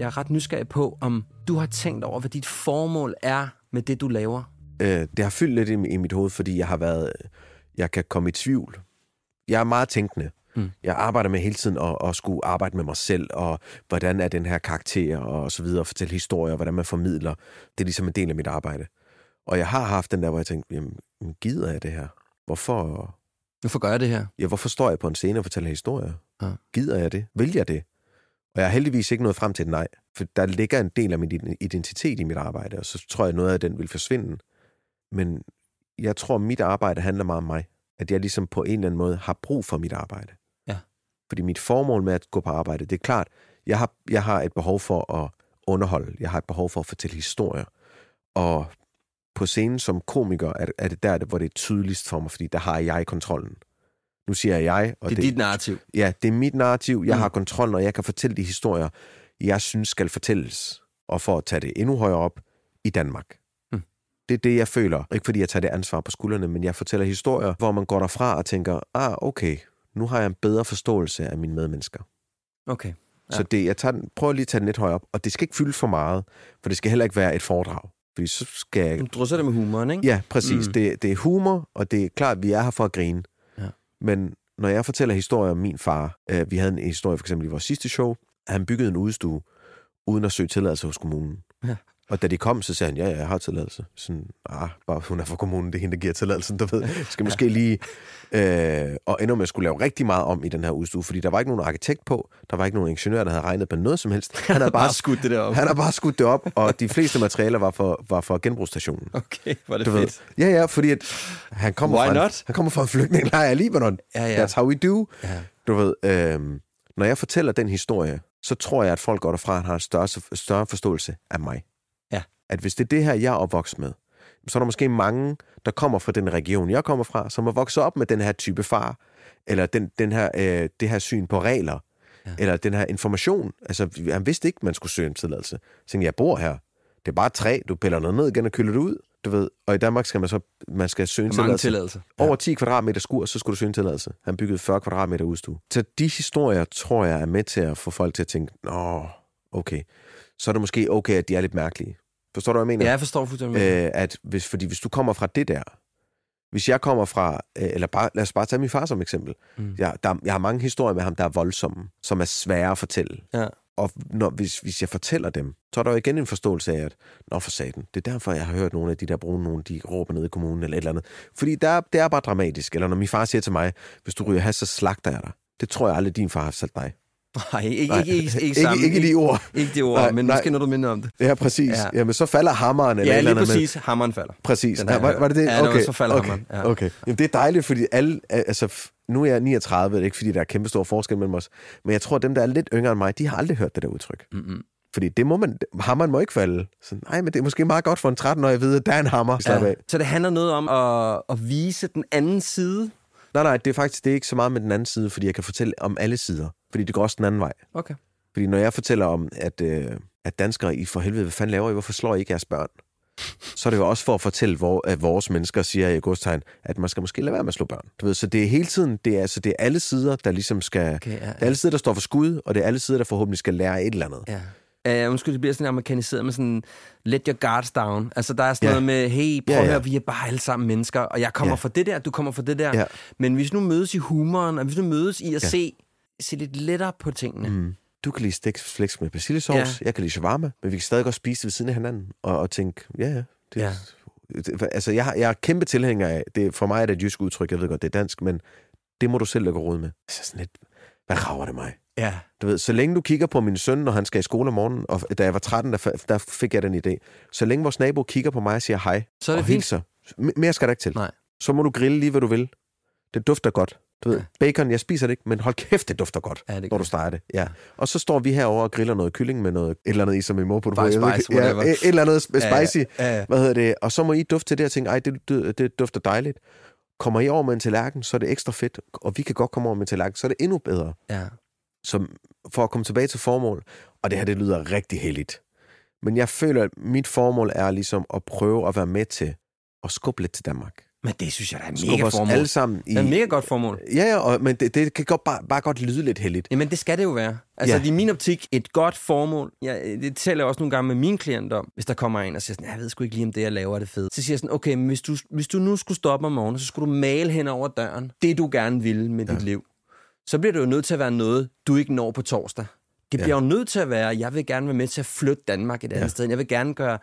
D: Jeg er ret nysgerrig på, om du har tænkt over, hvad dit formål er med det, du laver.
B: øh, det har fyldt lidt i, i mit hoved, fordi jeg har været, jeg kan komme i tvivl. Jeg er meget tænkende. Mm. Jeg arbejder med hele tiden at, at skulle arbejde med mig selv, og hvordan er den her karakter, og så videre, og fortælle historier, hvordan man formidler. Det er ligesom en del af mit arbejde. Og jeg har haft den der, hvor jeg tænkte, jamen, jamen, gider jeg det her? Hvorfor,
D: Hvorfor gør jeg det her?
B: ja, hvorfor står jeg på en scene og fortæller historier?
D: Ja.
B: Gider jeg det? Vil jeg det? Og jeg har heldigvis ikke nået frem til et nej, for der ligger en del af min identitet i mit arbejde, og så tror jeg, at noget af den vil forsvinde. Men jeg tror, at mit arbejde handler meget om mig. At jeg ligesom på en eller anden måde har brug for mit arbejde.
D: Ja.
B: Fordi mit formål med at gå på arbejde, det er klart, jeg har, jeg har et behov for at underholde. Jeg har et behov for at fortælle historier. Og på scenen som komiker er det, er det der, hvor det er tydeligst for mig, fordi der har jeg kontrollen. Nu siger jeg og
D: Det er dit narrativ.
B: Ja, det er mit narrativ. Jeg
D: Mm.
B: har kontrollen, og jeg kan fortælle de historier, jeg synes skal fortælles. Og for at tage det endnu højere op, i Danmark.
D: Mm.
B: Det er det, jeg føler. Ikke fordi jeg tager det ansvar på skuldrene, men jeg fortæller historier, hvor man går derfra og tænker, ah, okay, nu har jeg en bedre forståelse af mine medmennesker.
D: Okay.
B: Ja. Så det, jeg tager den, prøver lige at tage den lidt højere op, og det skal ikke fylde for meget, for det skal heller ikke være et foredrag. Fordi så skal jeg...
A: Du drysser det med humoren, ikke?
B: Ja, præcis. Mm. Det, det er humor, og det er klart, at vi er her for at grine. Men når jeg fortæller historier om min far, øh, vi havde en historie for eksempel i vores sidste show, at han byggede en udstue, uden at søge tilladelse hos kommunen.
A: Ja.
B: Og da de kom, så sagde han, ja, ja, jeg har tilladelse. Sådan, ah, bare hun er fra kommunen, det er hende, der giver tilladelsen, du ved. Skal måske lige... Øh, og ender med at skulle lave rigtig meget om i den her udstue, fordi der var ikke nogen arkitekt på, der var ikke nogen ingeniør, der havde regnet på noget som helst.
A: Han havde [LAUGHS] bare skudt det op.
B: Han har bare skudt det op, og de fleste materialer var for, var for genbrugsstationen.
A: Okay, var det
B: Du
A: fedt.
B: ved. Ja, ja, fordi at han kommer,
A: Why
B: fra en,
A: not?
B: han kommer fra en flygtningelejr i Libanon.
A: Ja, ja.
B: That's how we do.
A: Ja.
B: Du ved, øhm, når jeg fortæller den historie, så tror jeg, at folk går derfra og har en større, større forståelse af mig. At hvis det er det her, jeg er opvokset med, så er der måske mange, der kommer fra den region, jeg kommer fra, som er vokset op med den her type far, eller den, den her, øh, det her syn på regler, ja. eller den her information. Altså, han vidste ikke, man skulle søge en tilladelse. Så jeg, bor her. Det er bare træ, du piller noget ned igen og kylder det ud. Du ved, og i Danmark skal man så man skal søge en tilladelse.
A: tilladelser.
B: Over 10 kvadratmeter skur, så skulle du søge en tilladelse. Han byggede 40 kvadratmeter udstue. Så de historier, tror jeg, er med til at få folk til at tænke, nå, okay. Så er det måske okay, at de er lidt mærkelige. Forstår du, hvad jeg mener?
A: Ja, jeg forstår fuldstændig. Øh,
B: at hvis, fordi hvis du kommer fra det der, hvis jeg kommer fra, øh, eller bare, lad os bare tage min far som eksempel.
A: Mm.
B: Jeg, der, jeg har mange historier med ham, der er voldsomme, som er svære at fortælle.
A: ja.
B: Og når, hvis, hvis jeg fortæller dem, så er der jo igen en forståelse af, at nå for satan, det er derfor, jeg har hørt nogle af de der brune nogen, de råber nede i kommunen eller et eller andet. Fordi der, det er bare dramatisk. Eller når min far siger til mig, hvis du ryger has, så slagter jeg dig. Det tror jeg aldrig, din far har sagt dig.
A: Nej, ikke, ikke, ikke, ikke,
B: ikke,
A: sammen.
B: ikke de ord.
A: Ikke de ord,
B: Nej,
A: men
B: nej.
A: måske når du minder om det.
B: Ja, præcis.
A: Ja.
B: Ja. Jamen, så falder hammeren eller
A: Ja,
B: eller
A: lige
B: andet.
A: præcis. Hammeren falder.
B: Præcis.
A: Den
B: Ja, var, var det det?
A: Ja,
B: okay.
A: så falder
B: okay.
A: hammeren. Ja.
B: Okay. Jamen, det er dejligt, fordi alle... Altså, nu er jeg 39, det er ikke fordi, der er kæmpe stor forskel mellem os. Men jeg tror, at dem, der er lidt yngre end mig, de har aldrig hørt det der udtryk.
A: Mm-mm.
B: Fordi det må man... Hammeren må ikke falde. Så, nej, men det er måske meget godt for en 13-årig at vide, at der er en hammer.
A: Ja.
B: af.
A: Så det handler noget om at, at vise den anden side.
B: Nej, nej, det er faktisk det er ikke så meget med den anden side, fordi jeg kan fortælle om alle sider. Fordi det går også den anden vej.
A: Okay.
B: Fordi når jeg fortæller om, at, øh, at danskere, I for helvede, hvad fanden laver I? Hvorfor slår I ikke jeres børn? Så er det jo også for at fortælle, hvor, at vores mennesker siger i godstegn, at man skal måske lade være med at slå børn. Du ved, så det er hele tiden, det er, altså, det er alle sider, der ligesom skal...
A: Okay, ja,
B: Det er alle sider, der står for skud, og det er alle sider, der forhåbentlig skal lære et eller andet.
A: ja. Uh, undskyld, det bliver sådan amerikaniseret med sådan, let your guards down. Altså, der er sådan
B: Ja.
A: noget med, hey, prøv
B: Ja,
A: at
B: ja.
A: høre, vi er bare alle sammen mennesker, og jeg kommer
B: Ja.
A: fra det der, du kommer fra det der.
B: Ja.
A: Men hvis nu mødes i humoren, og hvis nu mødes i at
B: Ja.
A: se, se lidt lettere på tingene.
B: Mm. Du kan lide stegt flæsk med persillesauce,
A: Ja.
B: jeg kan lide shawarma, men vi kan stadig godt spise det ved siden af hinanden, og, og tænke, ja, ja. Det,
A: Ja.
B: Det, altså, jeg, har, jeg er kæmpe tilhænger af, det, for mig er det et jysk udtryk, jeg ved godt, det er dansk, men det må du selv lægge råd med. Så sådan lidt, hvad rager det mig?
A: Ja.
B: Du ved, så længe du kigger på min søn, når han skal i skole om morgenen, og da jeg var 13, der, der fik jeg den idé. Så længe vores nabo kigger på mig og siger hej,
A: Så er det
B: og
A: fint.
B: hilser, m- mere skal der ikke til.
A: Nej.
B: Så må du grille lige, hvad du vil. Det dufter godt. Du ved,
A: Ja.
B: bacon, jeg spiser det ikke, men hold kæft, det dufter godt,
A: Ja, det
B: når
A: gør
B: du steger det. Ja. Og så står vi herover og griller noget kylling med noget, et eller andet i, som min mor på.
A: Spice,
B: ikke- ja, et, et eller andet sp- spicy.
A: Ja, ja.
B: Hvad hedder det? Og så må I dufte til det og tænke, ej, det, det, det dufter dejligt. Kommer I over med en tallerken, så er det ekstra fedt. Og vi kan godt komme over med en tallerken, så er det endnu bedre.
A: ja.
B: Som, for at komme tilbage til formål, og det her, det lyder rigtig heldigt. Men jeg føler, at mit formål er ligesom at prøve at være med til at skubbe lidt til Danmark.
A: Men det synes jeg, der er
B: Skubbe
A: mega formål.
B: alle sammen i...
A: Det er et mega godt formål.
B: Ja, ja, og, men det, det kan godt, bare, bare godt lyde lidt heldigt.
A: Jamen, det skal det jo være. Altså,
B: Ja.
A: ja. i min optik, et godt formål. Ja, det taler jeg også nogle gange med mine klienter om. Hvis der kommer en og siger sådan, jeg ved sgu ikke lige, om det, jeg laver, er det fedt. Så siger jeg sådan, okay, men hvis du, hvis du nu skulle stoppe om morgenen, så skulle du male hen over døren. Det, du gerne vil med ja. dit liv. Så bliver det jo nødt til at være noget, du ikke når på torsdag. Det
B: Ja.
A: bliver jo nødt til at være, jeg vil gerne være med til at flytte Danmark et andet
B: Ja.
A: sted. Jeg vil gerne gøre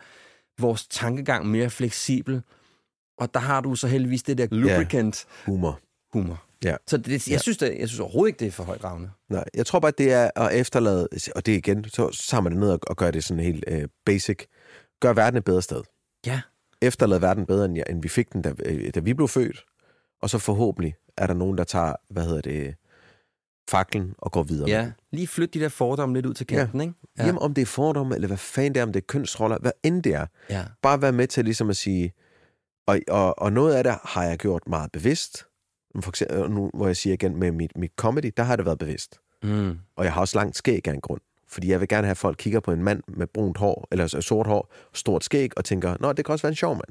A: vores tankegang mere fleksibel. Og der har du så heldigvis det der lubricant
B: Humor.
A: humor.
B: Ja.
A: Så det, jeg,
B: Ja.
A: synes, det, jeg synes overhovedet ikke, det er for højgravende.
B: Nej, jeg tror bare, det er at efterlade, og det igen, så, man det ned og, og gør det sådan helt øh, basic. Gør verden et bedre sted.
A: Ja.
B: Efterlade verden bedre, end, end vi fik den, da, øh, da vi blev født. Og så forhåbentlig er der nogen, der tager, hvad hedder det, faklen og går videre.
A: Ja, lige flytte de der fordomme lidt ud til kanten, ikke?
B: Ja. Jamen, om det er fordomme, eller hvad fanden det er, om det er kønsroller, hvad end det er.
A: ja.
B: Bare være med til ligesom at sige, og, og, og noget af det har jeg gjort meget bevidst. For eksempel, nu hvor jeg siger igen med mit, mit comedy, der har det været bevidst.
A: Mm.
B: Og jeg har også langt skæg af en grund. Fordi jeg vil gerne have, at folk kigger på en mand med brunt hår, eller sort hår, stort skæg, og tænker, nå, det kan også være en sjov mand.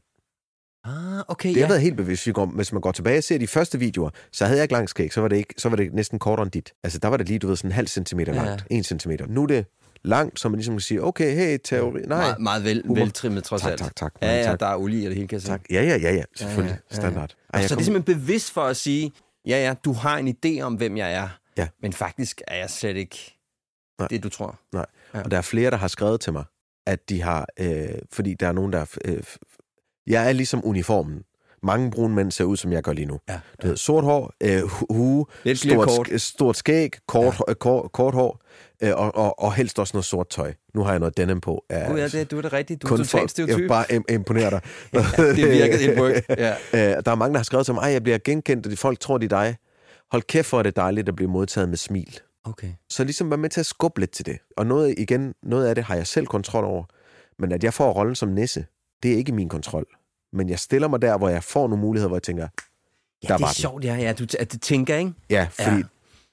A: Ah, okay,
B: Det har
A: ja.
B: været helt bevidst. Hvis, man går tilbage og ser de første videoer, så havde jeg ikke langt skæg, så var det, ikke, så var det næsten kortere end dit. Altså, der var det lige, du ved, sådan en halv centimeter
A: Ja.
B: langt. En centimeter. Nu er det langt, så man ligesom kan sige, okay, hey, teori, nej.
A: Meget, meget vel,
B: Humor.
A: veltrimmet trods
B: Tak,
A: alt.
B: tak, tak.
A: Ja,
B: Mange
A: ja,
B: tak.
A: der er olie i det hele, kan jeg sige.
B: Tak. Ja, ja, ja, ja. Selvfølgelig.
A: Ja, ja, ja.
B: Standard. Ej, jeg
A: så det er
B: kom-
A: simpelthen bevidst for at sige, ja, ja, du har en idé om, hvem jeg er,
B: Ja.
A: men faktisk er jeg slet ikke
B: Nej.
A: det, du tror.
B: Nej.
A: Ja.
B: Og der er flere, der har skrevet til mig, at de har, øh, fordi der er nogen, der... Øh, jeg er ligesom uniformen. Mange brune mænd ser ud, som jeg gør lige nu.
A: Ja.
B: Du ved, sort hår, øh, hu- hue,
A: Lidt
B: stort,
A: kort.
B: stort skæg, kort, ja. kort, kort hår, øh, og, og, og helst også noget sort tøj. Nu har jeg noget denim på. Ja,
A: Gud, ja, det, du er det rigtigt. Du er totalt
B: for, jeg
A: stereotyp.
B: vil bare im- dig. [LAUGHS]
A: det virkede et work. [LAUGHS] Ja.
B: Øh, der er mange, der har skrevet til mig, at jeg bliver genkendt, og de folk tror, det er dig. Hold kæft, hvor er det dejligt at blive modtaget med smil.
A: Okay.
B: Så ligesom være med til at skubbe lidt til det. Og noget, igen, noget af det har jeg selv kontrol over. Men at jeg får rollen som nisse, det er ikke min kontrol. Men jeg stiller mig der, hvor jeg får nogle muligheder, hvor jeg tænker,
A: Ja,
B: Der
A: det
B: var
A: er
B: den.
A: sjovt, ja. ja du, at det tænker, ikke?
B: ja, fordi
A: Ja.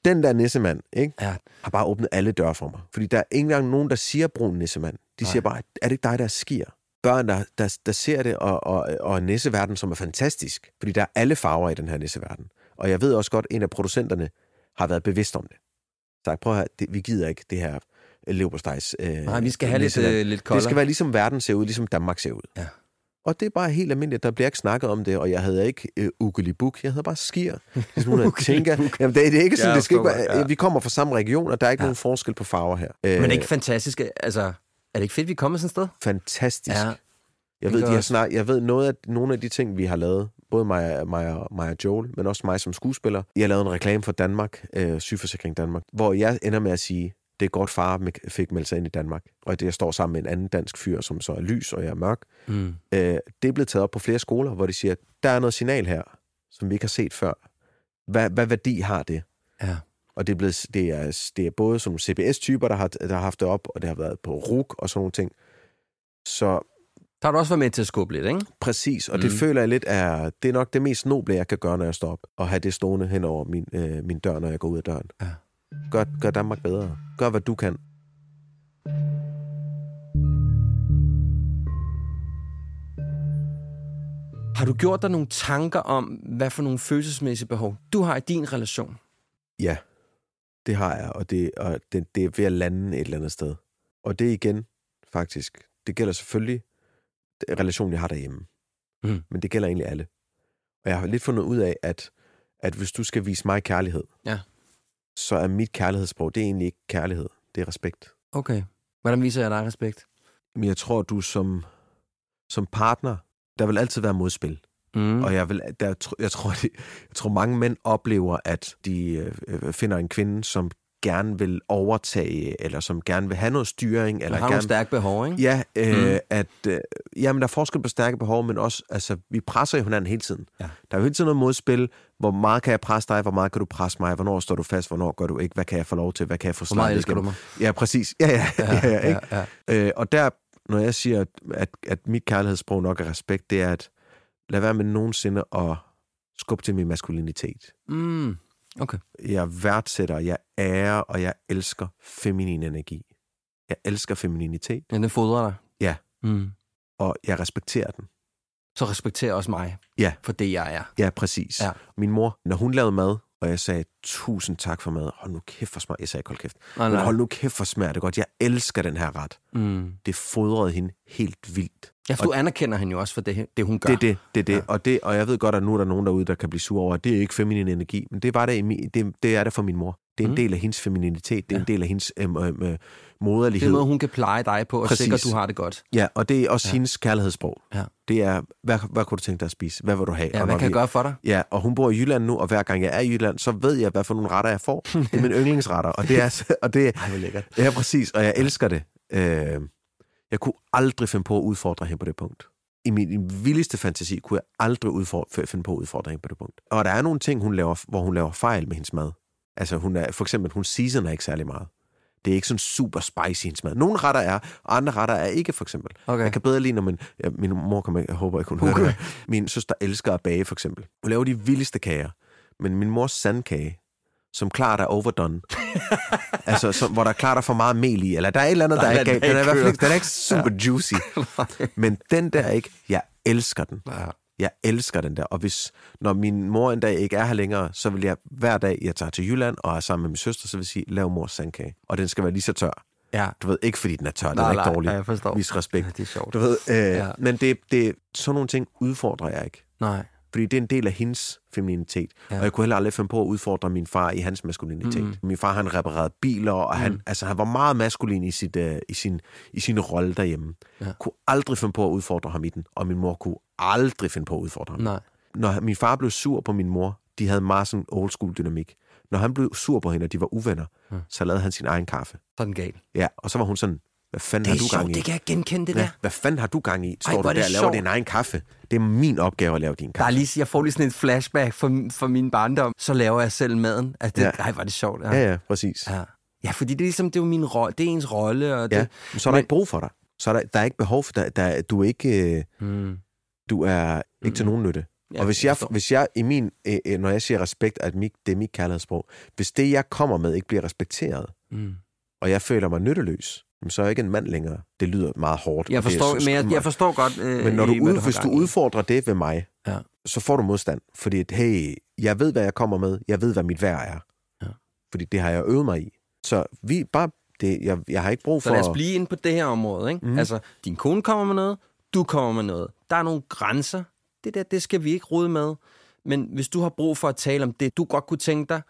B: den der nissemand, ikke,
A: Ja.
B: har bare åbnet alle døre for mig. Fordi der er ikke engang nogen, der siger brun nissemand. De
A: Nej.
B: siger bare, er det ikke dig, der er skier? Børn, der, der, der ser det, og, og, og en nisseverden, som er fantastisk. Fordi der er alle farver i den her nisseverden. Og jeg ved også godt, at en af producenterne har været bevidst om det. Så prøv at høre, det, vi gider ikke det her leverpostejs. Øh,
A: Nej, vi skal have lidt, øh, lidt koldere.
B: Det skal være ligesom verden ser ud, ligesom Danmark ser ud.
A: Ja.
B: Og det er bare helt almindeligt. Der bliver ikke snakket om det, og jeg havde ikke øh, ugelibuk. Jeg havde bare skier. [LAUGHS] Ligesom hun tænker. Jamen, det, det er ikke sådan,
A: Ja,
B: det skal ikke være,
A: ja.
B: Vi kommer fra samme region, og der er ikke
A: Ja.
B: nogen forskel på farver her.
A: Men er
B: Øh,
A: det ikke fantastisk? Altså, er det ikke fedt, vi kommer sådan et sted?
B: fantastisk.
A: Ja.
B: Jeg ved, de har snak, jeg ved noget af, nogle af de ting, vi har lavet, både mig, mig, og- mig og Joel, men også mig som skuespiller. Jeg har lavet en reklame for Danmark, øh, Sygeforsikring Danmark, hvor jeg ender med at sige, det er godt far fik meldt sig ind i Danmark. Og det, jeg står sammen med en anden dansk fyr, som så er lys, og jeg er mørk.
A: Mm.
B: Øh, det er blevet taget op på flere skoler, hvor de siger, der er noget signal her, som vi ikke har set før. Hvad, hvad værdi har det?
A: Ja.
B: Og det er, blevet, det er, det er både som CBS-typer, der har, der har haft det op, og det har været på RUK og sådan nogle ting. Så
A: Der har du også været med til at skubbe lidt, ikke?
B: Præcis, og
A: Mm.
B: det føler jeg lidt er, det er nok det mest noble, jeg kan gøre, når jeg står op, og have det stående hen over min, øh, min dør, når jeg går ud af døren.
A: Ja.
B: Gør, gør Danmark bedre. Gør, hvad du kan.
A: Har du gjort dig nogle tanker om, hvad for nogle følelsesmæssige behov du har i din relation?
B: Ja, det har jeg, og det, og det, det er ved at lande et eller andet sted. Og det igen, faktisk, det gælder selvfølgelig den relation, jeg har derhjemme.
A: Mm.
B: Men det gælder egentlig alle. Og jeg har lidt fundet ud af, at, at hvis du skal vise mig kærlighed,
A: Ja.
B: Så er mit kærlighedssprog, det er egentlig ikke kærlighed, det er respekt.
A: Okay. Hvordan viser jeg dig respekt?
B: Men jeg tror, du som, som partner, der vil altid være modspil.
A: Mm.
B: Og jeg, vil, der, jeg, tror, de, jeg tror, mange mænd oplever, at de øh, finder en kvinde, som gerne vil overtage, eller som gerne vil have noget styring.
A: Eller har nogle
B: gerne,
A: stærke behov, ikke?
B: Ja, øh,
A: Mm.
B: at øh, jamen, der er forskel på stærke behov, men også, altså, vi presser jo hinanden hele tiden.
A: Ja.
B: Der er jo hele tiden noget modspil. Hvor meget kan jeg presse dig? Hvor meget kan du presse mig? Hvornår står du fast? Hvornår gør du ikke? Hvad kan jeg få lov til? Hvad kan jeg få
A: Hvor meget elsker du mig?
B: Ja, præcis. Ja, ja, ja, [LAUGHS] ja, ja, ikke?
A: ja, ja.
B: Øh, og der, når jeg siger, at, at, at mit kærlighedssprog nok er respekt, det er at lad være med nogensinde at skubbe til min maskulinitet.
A: Mm. Okay.
B: Jeg værdsætter, jeg ærer, og jeg elsker feminin energi. Jeg elsker femininitet,
A: Ja, den fodrer dig.
B: Ja.
A: Mm.
B: og jeg respekterer den.
A: Så respekter også mig
B: Ja.
A: for det, jeg er.
B: Ja, præcis.
A: Ja.
B: Min mor, når hun lavede mad, og jeg sagde, tusind tak for mad. Hold nu kæft for smag. Jeg sagde, hold kæft.
A: Nej,
B: Men hold nu kæft for smager det godt. Jeg elsker den her ret.
A: Mm.
B: Det fodrede hende helt vildt.
A: Ja, for du anerkender hende jo også for det, det hun gør.
B: Det er det, det det.
A: Ja.
B: Og det. Og jeg ved godt, at nu er der nogen derude, der kan blive sur over, at det er ikke feminin energi. Men det var det, det, det er det for min mor. Det er en
A: Mm.
B: del af hendes femininitet. Det er
A: Ja.
B: en del af hendes øhm, øhm, øh,
A: Det
B: moderlighed.
A: er måde, hun kan pleje dig på og
B: Præcis.
A: sikre, at du har det godt.
B: Ja, og det er også
A: Ja.
B: hendes kærlighedssprog.
A: Ja.
B: Det er, hvad, hvad kunne du tænke dig at spise? Hvad vil du have?
A: Ja,
B: Og
A: hvad kan jeg gøre for dig?
B: Ja, og hun bor i Jylland nu, og hver gang jeg er i Jylland, så ved jeg, hvad for nogle retter jeg får. [LAUGHS] Det er min yndlingsretter, og det er, og det,
A: Ej, hvor lækkert.
B: ja, præcis, og jeg elsker det. Øh, jeg kunne aldrig finde på at udfordre hende på det punkt. I min, i min vildeste fantasi kunne jeg aldrig udfordre, finde på at udfordre hende på det punkt. Og der er nogle ting, hun laver, hvor hun laver fejl med hendes mad. Altså, hun er, for eksempel, hun seasoner ikke særlig meget. Det er ikke sådan super spicy, hendes mad. Nogle retter er, og andre retter er ikke, for eksempel.
A: Okay.
B: Jeg kan bedre lide, når min, ja, min mor kommer, jeg håber ikke, hun hører
A: Okay.
B: det her. Min søster elsker at bage, for eksempel. Hun laver de vildeste kager. Men min mors sandkage, som klart er overdone. [LAUGHS] altså, som, hvor der klart er for meget mel i, eller der er et eller andet, der,
A: Der er
B: ikke,
A: den,
B: er i
A: der
B: hvert fald
A: ikke
B: den er ikke super juicy. [LAUGHS] Men den der ikke, jeg elsker den.
A: Ja.
B: Jeg elsker den der. Og hvis, når min mor en dag ikke er her længere, så vil jeg hver dag, jeg tager til Jylland og er sammen med min søster, så vil jeg sige, lav mors sandkage. Og den skal være lige så tør.
A: Ja.
B: Du ved, ikke fordi den er tør, den
A: Nej,
B: er ikke
A: nej,
B: dårlig.
A: ja, jeg forstår.
B: Vis respekt.
A: Ja, det er sjovt.
B: Du ved, øh,
A: ja.
B: men det, det, sådan nogle ting udfordrer jeg ikke.
A: Nej.
B: Fordi det er en del af hendes femininitet.
A: Ja.
B: Og jeg kunne heller aldrig finde på at udfordre min far i hans maskulinitet.
A: Mm.
B: Mm. Min far, han reparerede biler, og han, altså, han var meget maskulin i, sit, uh, i, sin, i sin rolle derhjemme.
A: Ja.
B: Kunne aldrig finde på at udfordre ham i den. Og min mor kunne aldrig finde på at udfordre ham.
A: Nej.
B: Når min far blev sur på min mor, de havde meget sådan old school dynamik. Når han blev sur på hende, og de var uvenner,
A: Ja.
B: så lavede han sin egen kaffe.
A: Så den gal.
B: Ja, og så var hun sådan, hvad fanden
A: Det
B: har du
A: sjovt,
B: gang i?
A: det kan jeg genkende det
B: Ja,
A: der.
B: hvad fanden har du gang i? Står
A: hvor
B: du
A: er
B: der og laver
A: sjovt.
B: din egen kaffe? Det er min opgave at lave din
A: Der
B: kaffe.
A: er lige, jeg får lige sådan et flashback for, for min barndom. Så laver jeg selv maden. Altså, det, ja. Ej, er det sjovt. Ja.
B: Ja, ja, præcis.
A: ja. ja, fordi det er ligesom, det er jo min rolle. Det er ens rolle. Og det,
B: Ja, men så er der ikke brug for dig. Så er der, der er ikke behov for dig. Der, du er ikke, øh,
A: Mm.
B: du er ikke til nogen nytte.
A: Ja,
B: og hvis
A: jeg forstår.
B: hvis jeg i min, øh, øh, når jeg siger respekt, at mit, det er mit kærlighedssprog, hvis det, jeg kommer med, ikke bliver respekteret,
A: Mm.
B: og jeg føler mig nytteløs, jamen, så er jeg ikke en mand længere. Det lyder meget hårdt.
A: Jeg
B: det
A: forstår,
B: så-
A: men jeg, jeg forstår godt, øh,
B: men når du, ud,
A: har
B: hvis du udfordrer det ved mig,
A: Ja.
B: så får du modstand. Fordi, hey, jeg ved, hvad jeg kommer med. Jeg ved, hvad mit værd er.
A: Ja.
B: Fordi det har jeg øvet mig i. Så vi bare, det, jeg, jeg har ikke brug for...
A: Så lad os blive inde på det her område. Ikke? Mm. Altså, din kone kommer med noget, du kommer med noget. Der er nogle grænser. Det der, det skal vi ikke rode med. Men hvis du har brug for at tale om det, du godt kunne tænke dig,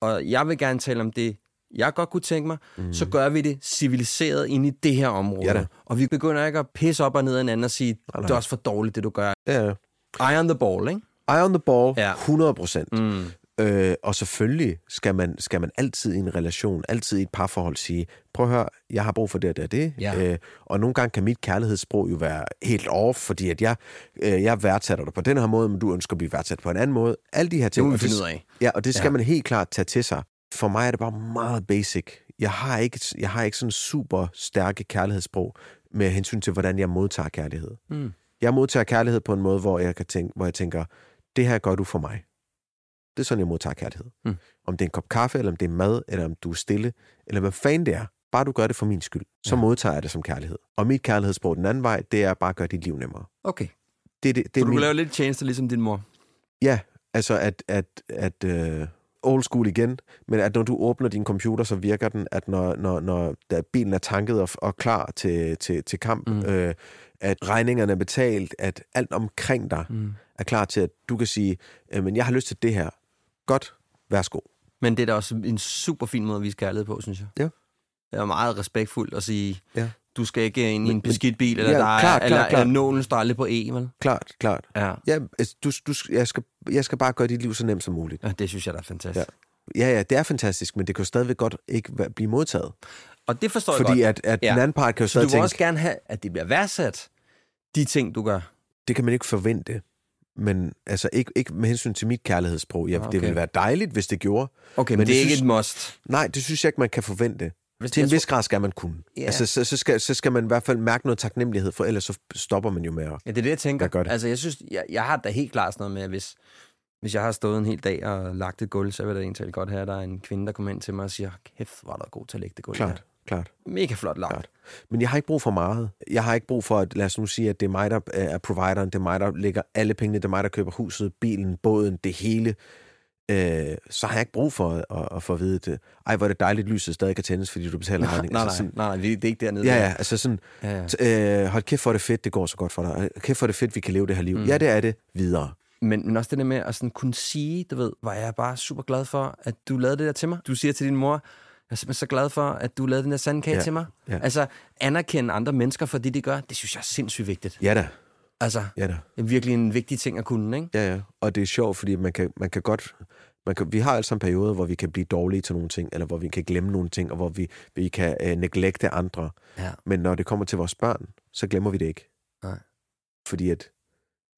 A: og jeg vil gerne tale om det, jeg godt kunne tænke mig, mm. så gør vi det civiliseret ind i det her område.
B: Ja da.
A: og vi begynder ikke at pisse op og ned af hinanden og sige,
B: nej.
A: det er også for dårligt, det du gør.
B: Ja.
A: Eye on the ball, ikke?
B: Eye on the ball,
A: Ja.
B: ja. 100 procent.
A: Mm.
B: Øh, og selvfølgelig skal man, skal man altid i en relation, altid i et parforhold sige, prøv at høre, jeg har brug for det og det og det.
A: Ja.
B: Øh, og nogle gange kan mit kærlighedssprog jo være helt off, fordi at jeg, øh, jeg værdsætter dig på den her måde, men du ønsker at blive værdsat på en anden måde. Alle de her ting.
A: må vi
B: det-
A: finde ud af.
B: Ja, og det skal
A: Ja.
B: ja. man helt klart tage til sig. For mig er det bare meget basic. Jeg har ikke, jeg har ikke sådan super stærke kærlighedssprog med hensyn til, hvordan jeg modtager kærlighed.
A: Mm.
B: Jeg modtager kærlighed på en måde, hvor jeg, kan tænke, hvor jeg tænker, det her gør du for mig. Det er sådan, jeg modtager kærlighed.
A: Mm.
B: Om det er en kop kaffe, eller om det er mad, eller om du er stille, eller hvad fanden det er. Bare du gør det for min skyld, så
A: Ja.
B: modtager jeg det som kærlighed. Og mit kærlighedssprog den anden vej, det er bare at gøre dit liv nemmere.
A: Okay.
B: Det, det, det
A: Så du
B: min...
A: kan lave lidt tjenester ligesom din mor.
B: Ja, altså at, at, at uh, old school igen, men at når du åbner din computer, så virker den, at når, når, når da bilen er tanket og, og klar til, til, til kamp,
A: Mm.
B: mm. øh, at regningerne er betalt, at alt omkring dig
A: Mm.
B: er klar til, at du kan sige, øh, men jeg har lyst til det her. Godt, værsgo.
A: Men det er da også en super fin måde at vise kærlighed på, synes jeg.
B: Ja.
A: Det er meget respektfuldt at sige,
B: Ja.
A: Du skal ikke ind i en beskidt bil, eller
B: Ja,
A: der er,
B: klart,
A: eller,
B: klart,
A: eller nålen står aldrig på E, vel?
B: Klart, klart.
A: Ja.
B: Ja, altså, du, du, jeg, skal, jeg skal bare gøre dit liv så nemt som muligt.
A: ja. det synes jeg, der er fantastisk. Ja.
B: Ja, ja, det er fantastisk, men det kan jo stadigvæk godt ikke blive modtaget.
A: Og det forstår jeg
B: Fordi
A: godt.
B: at, at
A: Ja.
B: den anden part kan jo
A: Så du
B: stadig
A: vil
B: tænke,
A: også gerne have, at det bliver værdsat, de ting, du gør.
B: det kan man ikke forvente. Men altså ikke, ikke med hensyn til mit kærlighedssprog. Ja, okay. Det ville være dejligt, hvis det gjorde.
A: Okay, men,
B: Men
A: det er
B: jeg
A: ikke
B: synes-
A: et must.
B: Nej, det synes jeg ikke, man kan forvente.
A: Hvis
B: Til en vis grad skal man kunne.
A: Ja.
B: Altså, så, så, skal, så skal man i hvert fald mærke noget taknemmelighed, for ellers så stopper man jo med at...
A: Ja, det er det, jeg tænker.
B: Gør det.
A: Altså, jeg synes, jeg, jeg har da helt klart sådan noget med, at hvis, hvis jeg har stået en hel dag og lagt et gulv, så vil det egentlig godt have, at der er en kvinde, der kommer ind til mig og siger, kæft, var der god til at lægge det gulv
B: Klart, klart.
A: her. Mega flot lagt.
B: Klart. Men jeg har ikke brug for meget. Jeg har ikke brug for, at lad os nu sige, at det er mig, der er provideren, det er mig, der lægger alle pengene, det er mig, der køber huset, bilen, båden, det hele. Øh, så har jeg ikke brug for at, at, få at vide, at ej, hvor er det dejligt, lyset stadig kan tændes, fordi du betaler regningen.
A: nej,
B: Altså,
A: nej,
B: sådan,
A: nej, nej, det er ikke dernede.
B: Ja, ja, altså sådan,
A: ja, ja.
B: Øh, hold kæft for det fedt, det går så godt for dig. Kæft for det fedt, vi kan leve det her liv. Mm. Ja, det er det. Videre.
A: Men, men også det der med at sådan kunne sige, du ved, var jeg bare super glad for, at du lavede det der til mig. Du siger til din mor, jeg er simpelthen så glad for, at du lavede den der sandkage
B: Ja,
A: til mig.
B: ja.
A: Altså, anerkende andre mennesker for det, de gør, det synes jeg er sindssygt vigtigt.
B: Ja da.
A: Altså,
B: Ja da.
A: det er virkelig en vigtig ting at kunne, ikke?
B: Ja, ja. Og det er sjovt, fordi man kan, man kan godt... Man kan, vi har altså en periode, hvor vi kan blive dårlige til nogle ting, eller hvor vi kan glemme nogle ting, og hvor vi, vi kan øh, neglecte andre.
A: Ja.
B: Men når det kommer til vores børn, så glemmer vi det ikke.
A: Nej.
B: Fordi at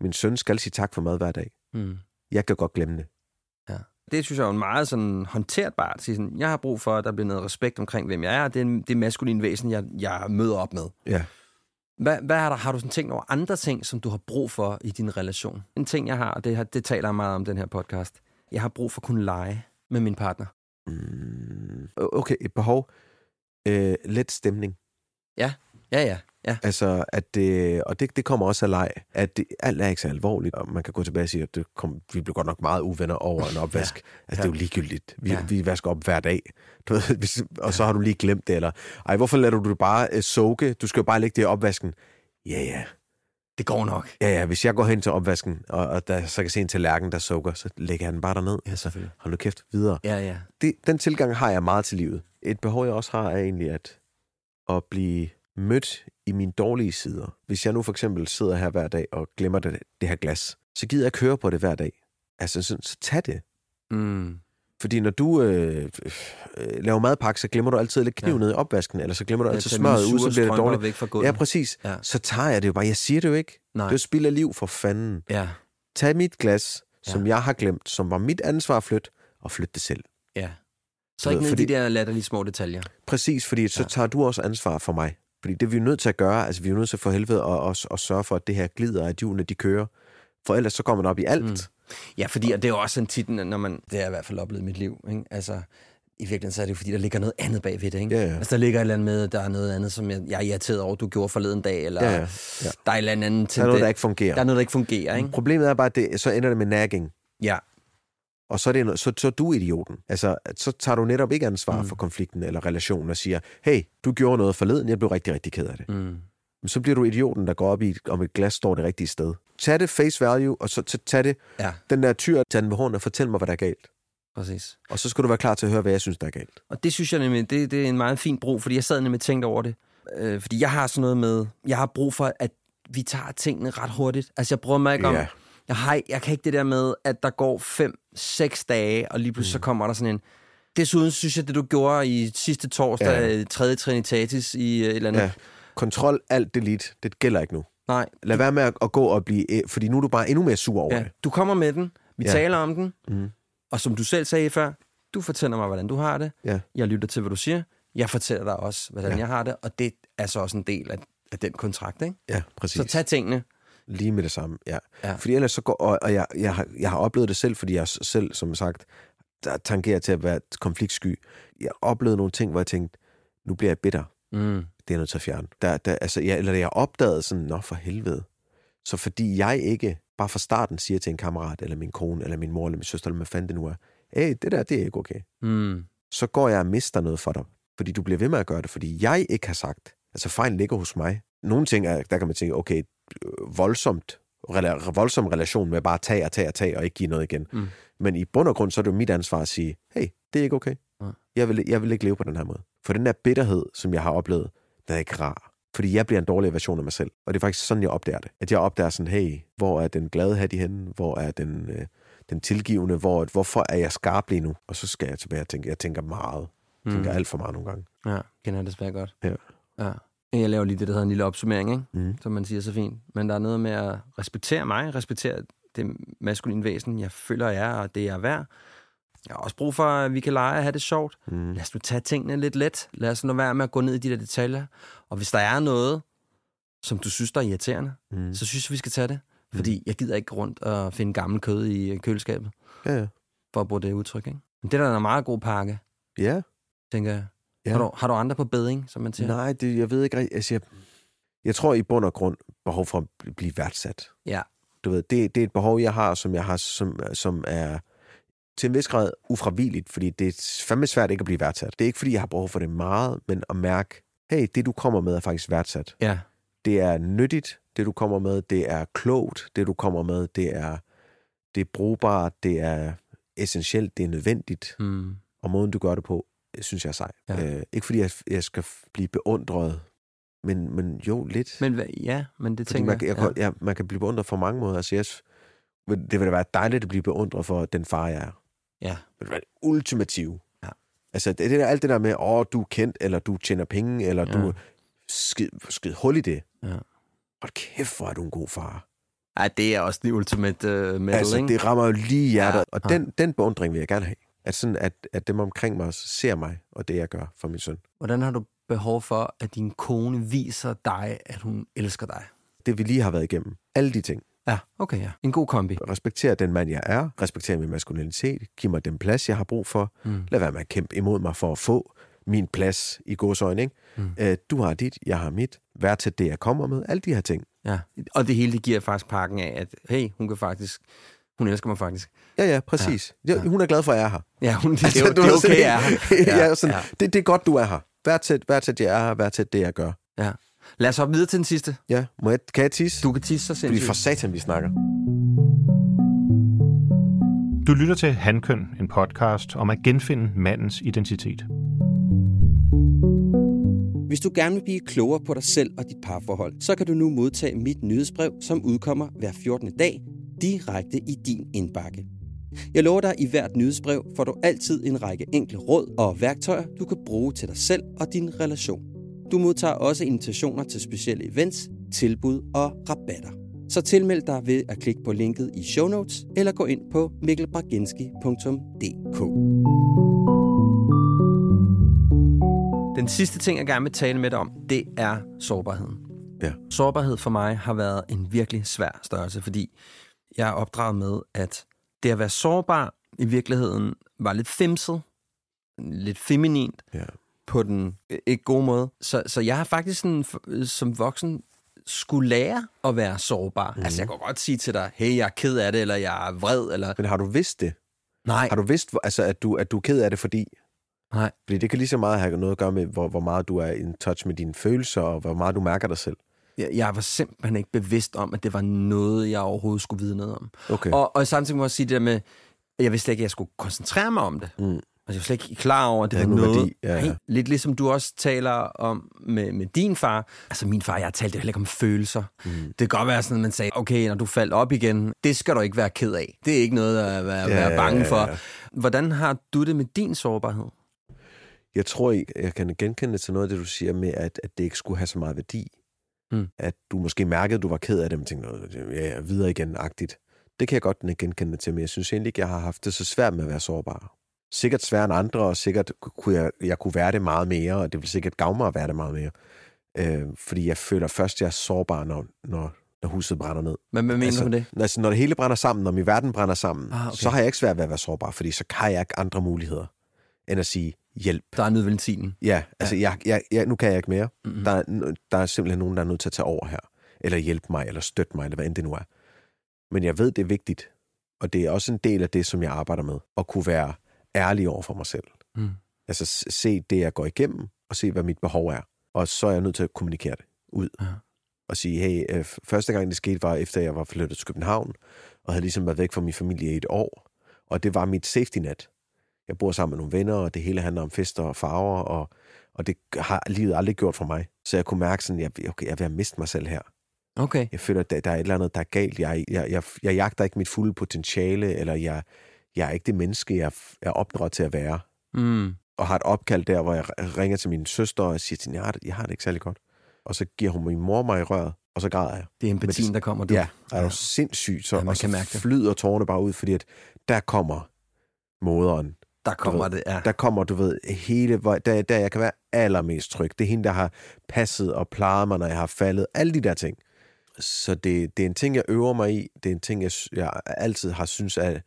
B: min søn skal sige tak for mad hver dag.
A: Mm.
B: Jeg kan godt glemme det.
A: Det synes jeg er jo meget sådan håndterbart. at sige Sådan, jeg har brug for, at der bliver noget respekt omkring, hvem jeg er. Det er det maskuline væsen, jeg, jeg møder op med.
B: Ja.
A: Hvad, hvad er der, har du sådan tænkt over andre ting, som du har brug for i din relation? En ting, jeg har, og det, det taler jeg meget om den her podcast. Jeg har brug for at kunne lege med min partner.
B: Mm, okay, et behov. Øh, let stemning.
A: Ja, ja. Ja.
B: Altså, at det, og det, det kommer også af leg, at det, alt er ikke så alvorligt, og man kan gå tilbage og sige, at det kom, vi blev godt nok meget uvenner over en [LAUGHS] opvask. ja. Altså, det er jo ligegyldigt. Vi,
A: Ja.
B: vi vasker op hver dag, du ved, [LAUGHS] hvis, og så har du lige glemt det, eller ej, hvorfor lader du det bare uh, soke? Du skal jo bare lægge det i opvasken. Ja, ja.
A: Det går nok.
B: Ja, ja, hvis jeg går hen til opvasken, og, og der, så kan se en tallerken, der sukker, så lægger jeg den bare derned.
A: Ja, selvfølgelig.
B: Hold nu kæft, videre.
A: Ja, ja.
B: Det, den tilgang har jeg meget til livet. Et behov, jeg også har, er egentlig at, at blive mødt i mine dårlige sider. Hvis jeg nu for eksempel sidder her hver dag og glemmer det, det her glas, så gider jeg køre på det hver dag. Altså, så, så tag det.
A: Mm.
B: Fordi når du øh, øh, laver madpakke, så glemmer du altid lægge kniven
A: Ja.
B: ned i opvasken, eller så glemmer du altid smøret ud, så bliver det dårligt.
A: væk fra gulvet.
B: Ja, præcis.
A: Ja.
B: Så tager jeg det jo bare. Jeg siger det jo ikke.
A: Nej.
B: Det er jo spild af liv for fanden.
A: Ja,
B: Tag mit glas, som
A: Ja.
B: jeg har glemt, som var mit ansvar at flytte, og flytte det selv.
A: ja. Så ikke ned i
B: fordi-
A: de der latterlige små detaljer.
B: Præcis, fordi så
A: Ja.
B: tager du også ansvar for mig. Fordi det er vi jo nødt til at gøre. Altså, vi er nødt til at få helvede at, at sørge for, at det her glider, at hjulene de kører. For ellers så kommer man op i alt.
A: Mm. Ja, fordi og det er jo også en tit, når man... Det har jeg i hvert fald oplevet i mit liv. Ikke? Altså, i virkeligheden så er det jo, fordi der ligger noget andet bagved det. Ikke?
B: Ja, ja.
A: Altså, der ligger et eller andet med, der er noget andet, som jeg, jeg er irriteret over, du gjorde forleden dag, eller
B: Ja, ja. Ja.
A: der er et eller andet
B: Der er noget, der ikke fungerer.
A: der er noget, der ikke fungerer. Ikke?
B: Problemet er bare, at det, så ender det med nagging.
A: Ja,
B: Og så er, det, noget- så, så er du idioten. Altså, så tager du netop ikke ansvar
A: mm.
B: for konflikten eller relationen og siger, hey, du gjorde noget forleden, jeg blev rigtig, rigtig ked af det.
A: mm.
B: Så bliver du idioten, der går op i, om et glas står det rigtige sted. Tag det face value, og så tag det,
A: ja,
B: den der tyr, tag den ved hånden og fortæl mig, hvad der er galt.
A: præcis.
B: Og så skal du være klar til at høre, hvad jeg synes, der er galt.
A: Og det synes jeg nemlig, det, det er en meget fin brug, fordi jeg sad nemlig og tænkte over det. Øh, fordi jeg har sådan noget med, jeg har brug for, at vi tager tingene ret hurtigt. Altså jeg bruger mig ikke om,
B: Ja.
A: jeg, har, jeg kan ikke det der med, at der går fem, seks dage, og lige pludselig mm. så kommer der sådan en... Desuden synes jeg, det du gjorde i sidste torsdag,
B: Ja.
A: ja. tredje Trinitatis i øh, et eller andet...
B: Ja. Kontrol, alt, delete, det gælder ikke nu.
A: Nej,
B: Lad være med at, at gå og blive, øh, fordi nu er du bare endnu mere sur over
A: ja.
B: det.
A: du kommer med den, vi
B: Ja.
A: taler om den,
B: Mm.
A: og som du selv sagde før, du fortæller mig, hvordan du har det.
B: Ja.
A: Jeg lytter til, hvad du siger. Jeg fortæller dig også, hvordan
B: Ja.
A: jeg har det, og det er så også en del af, af den kontrakt, ikke?
B: Ja, præcis.
A: Så tag tingene.
B: Lige med det samme, ja.
A: Ja.
B: Fordi ellers så går, og, og jeg, jeg, har, jeg har oplevet det selv, fordi jeg selv, som sagt, der tangerer til at være konfliktsky. Jeg har oplevet nogle ting, hvor jeg tænkte, nu bliver jeg bitter.
A: Mm.
B: Det er jeg nødt til at fjerne. Der, der, altså, jeg, eller jeg opdagede sådan, nå for helvede. Så fordi jeg ikke bare fra starten siger til en kammerat, eller min kone, eller min mor, eller min søster, eller hvad fanden det nu er, hey, det der, det er ikke okay.
A: Mm.
B: Så går jeg og mister noget for dig. Fordi du bliver ved med at gøre det, fordi jeg ikke har sagt. Altså fejlen ligger hos mig. Nogle ting, er, der kan man tænke, okay, øh, voldsomt, rela- voldsom relation med bare tage og tage og tage og ikke give noget igen.
A: Mm.
B: Men i bund og grund, så er det jo mit ansvar at sige, hey, det er ikke okay. Jeg vil, jeg vil ikke leve på den her måde. For den der bitterhed, som jeg har oplevet, den er ikke rar. Fordi jeg bliver en dårlig version af mig selv. Og det er faktisk sådan, jeg opdager det. At jeg opdager sådan, hey, hvor er den glade hat i henne? Hvor er den, øh, den tilgivende? Hvor, hvorfor er jeg skarp lige nu? Og så skal jeg tilbage og tænke, jeg tænker meget. Jeg tænker
A: Mm.
B: alt for meget nogle gange.
A: Ja, kender jeg desværre godt.
B: Ja.
A: ja. Jeg laver lige det, der hedder en lille opsummering, ikke?
B: Mm.
A: som man siger så fint. Men der er noget med at respektere mig, respektere det maskuline væsen, jeg føler, jeg er, og det jeg er værd. Jeg har også brug for, at vi kan lege og have det sjovt.
B: Mm.
A: Lad os nu tage tingene lidt let. Lad os nu være med at gå ned i de der detaljer. Og hvis der er noget, som du synes, der er irriterende,
B: Mm.
A: så synes jeg, vi skal tage det. Fordi jeg gider ikke rundt og finde gammel kød i køleskabet,
B: Ja, ja.
A: for at bruge det udtryk. Ikke? Men det er da en meget god pakke,
B: Ja.
A: tænker jeg.
B: ja.
A: Har, du, har du andre på beding, som man siger?
B: Nej, det, jeg ved ikke rigtig. Altså, jeg, jeg tror i bund og grund behov for at bl- blive værdsat.
A: Ja.
B: Du ved, det, det er et behov, jeg har, som jeg har, som, som er til en vis grad ufravigeligt, fordi det er fandme svært ikke at blive værdsat. Det er ikke, fordi jeg har behov for det meget, men at mærke, hey, det du kommer med er faktisk værdsat.
A: Ja.
B: Det er nyttigt, det du kommer med. Det er klogt, det du kommer med. Det er, det er brugbart, det er essentielt, det er nødvendigt.
A: Mm.
B: Og måden, du gør det på, synes jeg er sej.
A: Ja.
B: Øh, ikke fordi jeg, jeg skal blive beundret, men, men jo lidt.
A: Men ja, men det
B: fordi
A: tænker
B: man, kan- jeg,
A: ja.
B: ja, man kan blive beundret for mange måder. Altså, jeg, det vil da være dejligt at blive beundret for den far, jeg er.
A: Ja.
B: Det vil være ultimativ.
A: Ja.
B: Altså, det, det der, alt det der med, åh, du er kendt, eller du tjener penge, eller
A: Ja.
B: du skid, skid hul i det.
A: Ja.
B: Hold kæft, hvor er du en god far.
A: Ej, det er også the ultimate uh, metal,
B: altså,
A: ikke?
B: det rammer jo lige hjertet.
A: Ja.
B: Og
A: Ja.
B: den, den beundring vil jeg gerne have. At, sådan, at, at dem omkring mig ser mig, og det jeg gør for min søn.
A: Hvordan har du behov for, at din kone viser dig, at hun elsker dig?
B: Det vi lige har været igennem. Alle de ting.
A: Ja, okay, ja. En god kombi.
B: Respektere den mand, jeg er. Respektere min maskulinitet. Giv mig den plads, jeg har brug for.
A: Mm.
B: Lad være med at kæmpe imod mig for at få. min plads i godsøjne. Ikke? Mm. Øh, du har dit, jeg har mit. Vær til det, jeg kommer med. Alle de her ting.
A: Ja. Og det hele, det giver faktisk pakken af, at hey, hun kan faktisk, hun elsker mig faktisk.
B: Ja, ja, præcis. Ja. Hun er glad for, at jeg er her.
A: Ja, hun, det, altså, det, det er okay, jeg er her. [LAUGHS]
B: ja, ja, sådan, ja. Det, det er godt, du er her. Vær til, vær til, at jeg er her. Vær til det, jeg gør.
A: Ja. Lad os hoppe videre til den sidste.
B: Ja, må jeg, kan jeg tisse?
A: Du kan tisse så sindssygt.
B: Fordi for satan, vi snakker.
G: Du lytter til Handkøn, en podcast om at genfinde mandens identitet.
C: Hvis du gerne vil blive klogere på dig selv og dit parforhold, så kan du nu modtage mit nyhedsbrev, som udkommer hver 14. dag, direkte i din indbakke. Jeg lover dig, i hvert nyhedsbrev får du altid en række enkle råd og værktøjer, du kan bruge til dig selv og din relation. Du modtager også invitationer til specielle events, tilbud og rabatter. Så tilmeld dig ved at klikke på linket i show notes eller gå ind på mikkelbraginski.dk.
A: Den sidste ting, jeg gerne vil tale med dig om, det er sårbarheden.
B: Ja.
A: Sårbarhed for mig har været en virkelig svær størrelse, fordi jeg er opdraget med, at det at være sårbar i virkeligheden var lidt femset, lidt feminint,
B: Ja.
A: På den øh, ikke gode måde. Så, så jeg har faktisk sådan, f- som voksen skulle lære at være sårbar. Mm. Altså, jeg kan godt sige til dig, hey, jeg er ked af det, eller jeg er vred, eller...
B: Men har du vidst det?
A: Nej,
B: Har du vidst, altså, at, du, at du er ked af det, fordi...
A: nej.
B: Fordi det kan lige så meget have noget at gøre med, hvor, hvor meget du er in touch med dine følelser, og hvor meget du mærker dig selv.
A: Jeg, jeg var simpelthen ikke bevidst om, at det var noget, jeg overhovedet skulle vide noget om.
B: Okay.
A: Og, og samtidig må jeg sige det der med, jeg vidste ikke, at jeg skulle koncentrere mig om det.
B: Mm.
A: Altså, jeg var slet ikke klar over, at det
B: Det
A: var noget...
B: værdi. Ja, ja.
A: Nej, lidt ligesom du også taler om med, med din far. Altså, min far, jeg talte jo heller ikke om følelser. Mm. Det kan godt være sådan, at man sagde, okay, når du faldt op igen, det skal du ikke være ked af. Det er ikke noget at være,
B: Ja,
A: være bange
B: ja,
A: for.
B: ja.
A: Hvordan har du det med din sårbarhed?
B: Jeg tror, jeg, jeg kan genkende til noget af det, du siger med, at, at det ikke skulle have så meget værdi.
A: Mm.
B: At du måske mærkede, at du var ked af det, men tænkte, "Nå, ja, ja, videre igen-agtigt. Det kan jeg godt genkende til, men jeg synes egentlig ikke, jeg har haft det så svært med at være sårbar. Sikkert sværere end andre, og sikkert kunne jeg, jeg kunne være det meget mere, og det vil sikkert gavne mig at være det meget mere. Øh, fordi jeg føler først, at jeg er sårbar, når, når, når huset brænder ned.
A: Hvad, hvad mener
B: altså,
A: du med det?
B: Altså, når det hele brænder sammen, når min verden brænder sammen,
A: Ah, okay.
B: så har jeg ikke svært ved at være sårbar, fordi så har jeg ikke andre muligheder, end at sige hjælp.
A: Der er nødventilen.
B: Ja, altså, jeg, jeg, jeg, nu kan jeg ikke mere.
A: Mhm.
B: Mm-hmm. Der, er, der er simpelthen nogen, der er nødt til at tage over her, eller hjælpe mig, eller støtte mig, eller hvad end det nu er. Men jeg ved, det er vigtigt, og det er også en del af det, som jeg arbejder med, at kunne være ærlig over for mig selv.
A: Mm.
B: Altså se det, jeg går igennem, og se, hvad mit behov er. Og så er jeg nødt til at kommunikere det ud.
A: Ja.
B: Og sige, hey, øh, første gang det skete, var efter jeg var flyttet til København, og havde ligesom været væk fra min familie i et år. Og det var mit safety net. Jeg bor sammen med nogle venner, og det hele handler om fester og farver, og, og det har livet aldrig gjort for mig. Så jeg kunne mærke sådan, jeg, okay, jeg er ved at miste mig selv her.
A: Okay.
B: Jeg føler, at der, der er et eller andet, der er galt. Jeg, jeg, jeg, jeg jagter ikke mit fulde potentiale, eller jeg, jeg er ikke det menneske, jeg er opdraget til at være.
A: Mm.
B: Og har et opkald der, hvor jeg ringer til min søster og siger til hende, jeg har, det, jeg har det ikke særlig godt. Og så giver hun min mor mig i røret, og så græder jeg.
A: Det er empatien,
B: Men
A: der kommer. Du.
B: Ja, er du sindssygt, så,
A: Ja, man
B: og så
A: kan mærke det.
B: flyder tårerne bare ud, fordi at der kommer moderen.
A: Der kommer
B: ved,
A: det, ja.
B: Der kommer, du ved, hele, der, der jeg kan være allermest tryg. Det er hende, der har passet og plejet mig, når jeg har faldet. Alle de der ting. Så det, det er en ting, jeg øver mig i. Det er en ting, jeg, jeg altid har synes, at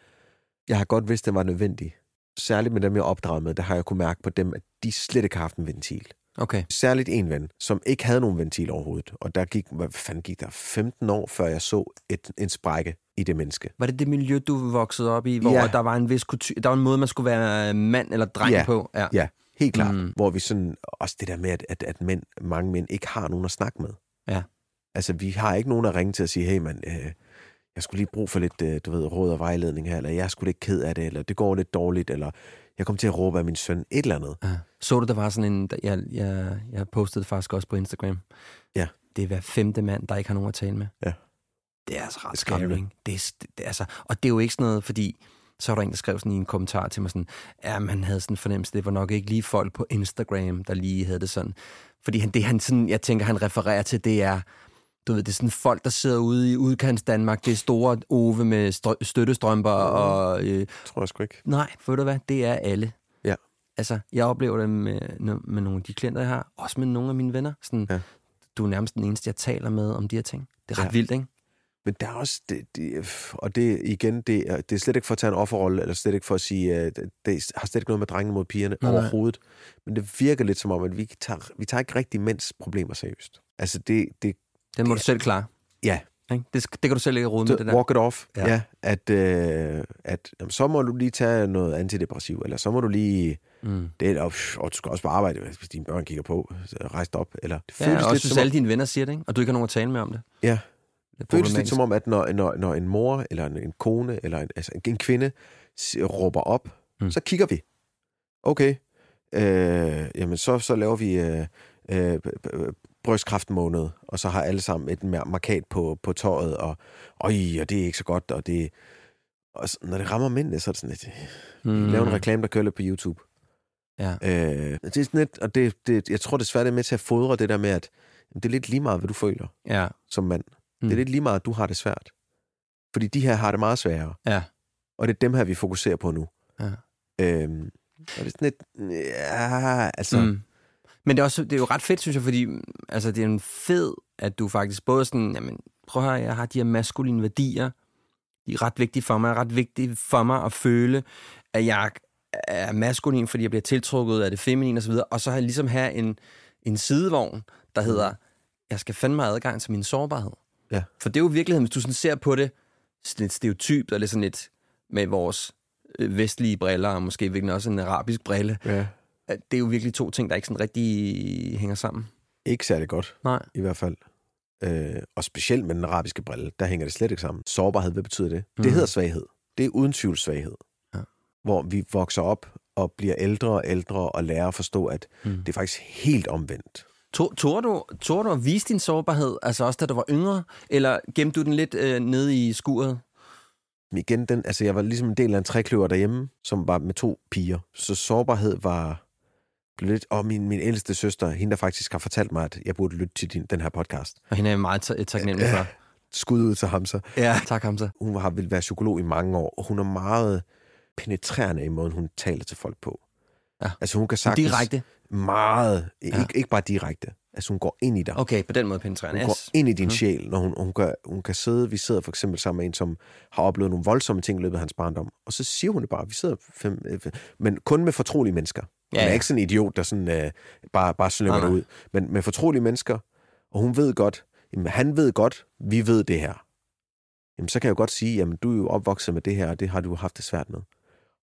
B: jeg har godt vidst, det var nødvendigt. Særligt med dem, jeg opdraget med, der har jeg kunne mærke på dem, at de slet ikke har haft en ventil.
A: Okay.
B: Særligt en ven, som ikke havde nogen ventil overhovedet. Og der gik, hvad fanden gik der, 15 år, før jeg så et, en sprække i det menneske.
A: Var det det miljø, du voksede op i, hvor
B: Ja.
A: der var en vis kultur, der var en måde, man skulle være mand eller dreng
B: Ja.
A: på? Ja.
B: Ja, helt klart.
A: Mm.
B: Hvor vi sådan, også det der med, at, at, at mænd, mange mænd ikke har nogen at snakke med.
A: Ja.
B: Altså, vi har ikke nogen at ringe til at sige, hey mand, øh, jeg skulle lige brug for lidt, øh, du ved, råd og vejledning her, eller jeg skulle lidt ked af det, eller det går lidt dårligt, eller jeg kom til at råbe af min søn, et eller andet.
A: Ja. Så du, der var sådan en... Jeg, jeg, jeg postede det faktisk også på Instagram.
B: Ja.
A: Det er hver femte mand, der ikke har nogen at tale med.
B: Ja.
A: Det er altså ret skræmmende, ikke? Det er, det, det er altså, og det er jo ikke sådan noget, fordi så var der en, der skrev sådan i en kommentar til mig sådan, ja, man havde sådan en fornemmelse, det var nok ikke lige folk på Instagram, der lige havde det sådan. Fordi han, det han sådan, jeg tænker, han refererer til, det er, du ved, det er sådan folk, der sidder ude i udkants Danmark, det er store ove med strø- støttestrømper, og øh,
B: Tror jeg sgu ikke.
A: Nej, ved du hvad, det er alle.
B: Ja.
A: Altså, jeg oplever det med, med nogle af de klienter, jeg har, også med nogle af mine venner. Sådan,
B: Ja.
A: Du er nærmest den eneste, jeg taler med om de her ting. Det er ret
B: Ja.
A: vildt, ikke?
B: Men der er også, det, det, og det igen, det er, det er slet ikke for at tage en offerrolle, eller slet ikke for at sige, det, det har slet ikke noget med drengene mod pigerne
A: nej.
B: overhovedet. Men det virker lidt som om, at vi tager, vi tager ikke rigtig mænds problemer seriøst. Altså det, det
A: Den må du selv klare.
B: ja?
A: Det, det kan du selv ikke rode med, det der.
B: walk it off.
A: Ja.
B: Ja, at, øh, at jamen, så må du lige tage noget antidepressiv, eller så må du lige,
A: Mm.
B: det og, og du skal også på arbejde, hvis dine børn kigger på, så rejs op. Eller, det
A: Ja,
B: føles
A: og
B: lidt
A: synes
B: som om,
A: alle dine venner siger det, ikke? Og du ikke har nogen at tale med om det.
B: ja,
A: Det
B: Det føles lidt som om, at når, når, når en mor, eller en, en kone, eller en, altså en kvinde s- råber op,
A: Mm.
B: så kigger vi. Okay, øh, jamen så, så laver vi øh, øh, brystkræftmåned, og så har alle sammen et mar- markat på, på tøjet, og, og, og det er ikke så godt, og det... Og så, når det rammer mændene, så er det sådan lidt...
A: Mm.
B: Mm. Lave en reklame, der kører lidt på YouTube.
A: Ja.
B: Øh, det er sådan lidt, og det, det, jeg tror desværre, det er med til at fodre det der med, at det er lidt lige meget, hvad du føler
A: Ja.
B: som mand. Mm.
A: Mm.
B: Det er lidt lige meget, at du har det svært. Fordi de her har det meget sværere.
A: Ja.
B: Og det er dem her, vi fokuserer på nu.
A: Ja.
B: Øhm, og det er sådan lidt... Ja, altså... Mm.
A: Mm. Men det er, også, det er jo ret fedt, synes jeg, fordi mm, altså, det er en fed, at du faktisk både sådan, jamen, prøv at høre, jeg har de her maskuline værdier, de er ret vigtige for mig, ret vigtige for mig at føle, at jeg er maskulin, fordi jeg bliver tiltrukket af det feminine osv., og så har jeg ligesom have en, en sidevogn, der hedder, jeg skal fandme have adgang til min sårbarhed.
B: Ja.
A: For det er jo virkeligheden, hvis du sådan ser på det, sådan lidt stereotypt, eller sådan lidt med vores øh, vestlige briller, og måske virkelig også en arabisk brille,
B: Ja.
A: Det er jo virkelig to ting, der ikke sådan rigtig hænger sammen.
B: Ikke særlig godt,
A: Nej.
B: i hvert fald. Øh, og specielt med den arabiske brille, der hænger det slet ikke sammen. Sårbarhed, hvad betyder det? Mm. Det
A: Mhm.
B: hedder svaghed. Det er uden tvivl svaghed.
A: Ja.
B: Hvor vi vokser op og bliver ældre og ældre og lærer at forstå, at
A: Mm.
B: det er faktisk helt omvendt.
A: Tog du, tog du at vise din sårbarhed, altså også da du var yngre, eller gemte du den lidt øh, nede i skuret?
B: Igen, den, altså jeg var ligesom en del af en trækløver derhjemme, som var med to piger. Så sårbarhed var lidt... Og min, min ældste søster, hende der faktisk har fortalt mig, at jeg burde lytte til din, den her podcast.
A: Og hende er jeg meget ta- taknemmelig for. [LAUGHS]
B: Skud ud til ham så.
A: Ja, tak Hamza.
B: Hun har vil være psykolog i mange år, og hun er meget penetrerende i måden, hun taler til folk på.
A: Ja.
B: Altså hun kan sagtens...
A: Direkte.
B: Meget. Ja. Ikke, ikke bare direkte. Altså hun går ind i dig.
A: Okay, på den måde penetrerende.
B: Hun går
A: Yes.
B: ind i din
A: Mhm.
B: sjæl, når hun, hun, kan, hun kan sidde, vi sidder for eksempel sammen med en, som har oplevet nogle voldsomme ting i løbet af hans barndom, og så siger hun det bare, vi sidder fem, øh, fem men kun med fortrolige mennesker. Hun
A: Ja,
B: er
A: ja.
B: ikke sådan en idiot, der sådan, øh, bare, bare slynger det ud, men med fortrolige mennesker, og hun ved godt, jamen, han ved godt, vi ved det her. Jamen, så kan jeg jo godt sige, jamen, du er jo opvokset med det her, og det har du haft det svært med.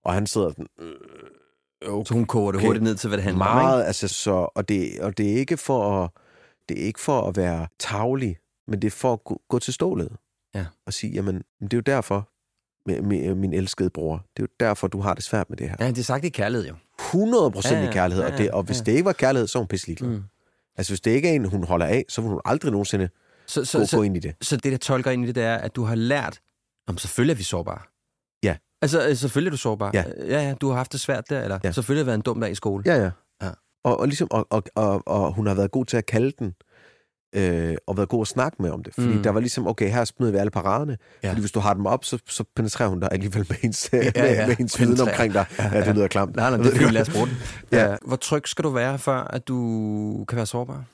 B: Og han sidder sådan, øh, okay.
A: Så hun koger det
B: Okay.
A: hurtigt ned til, hvad det handler om,
B: Meget, altså så, og det, og det er ikke for at, det er ikke for at være tavlig, men det er for at gå, gå til stålet.
A: Ja.
B: Og sige, jamen, det er jo derfor, min, min, elskede bror, det er jo derfor, du har det svært med det her.
A: Ja, det er sagt i kærlighed jo.
B: 100 procent
A: Ja,
B: i
A: ja,
B: kærlighed,
A: ja,
B: og, det, og hvis
A: ja.
B: det ikke var kærlighed, så er hun pisselig.
A: Mm.
B: Altså, hvis det ikke er en, hun holder af, så vil hun aldrig nogensinde
A: Så,
B: så, gå,
A: så,
B: gå ind i det.
A: så det, der tolker ind i det, det er, at du har lært, om selvfølgelig er vi sårbare.
B: Ja.
A: Altså, øh, selvfølgelig er du sårbar.
B: Ja.
A: ja, ja du har haft det svært der, eller
B: Ja.
A: selvfølgelig har været en dum dag i skole.
B: Ja, ja.
A: Ja.
B: Og, og, ligesom, og, og, og, og hun har været god til at kalde den, øh, og været god at snakke med om det. Fordi
A: Mm.
B: der var ligesom, okay, her smider vi alle paraderne.
A: Ja.
B: Ja. Fordi hvis du har dem op, så, så penetrerer hun dig alligevel med hendes, ja, [LAUGHS]
A: ja.
B: med, med hendes viden omkring dig. Ja, det lyder klamt.
A: Nej, nej, det er fint, lad os bruge den.
B: Ja.
A: ja. Hvor tryg skal du være, før at du kan være sårbar?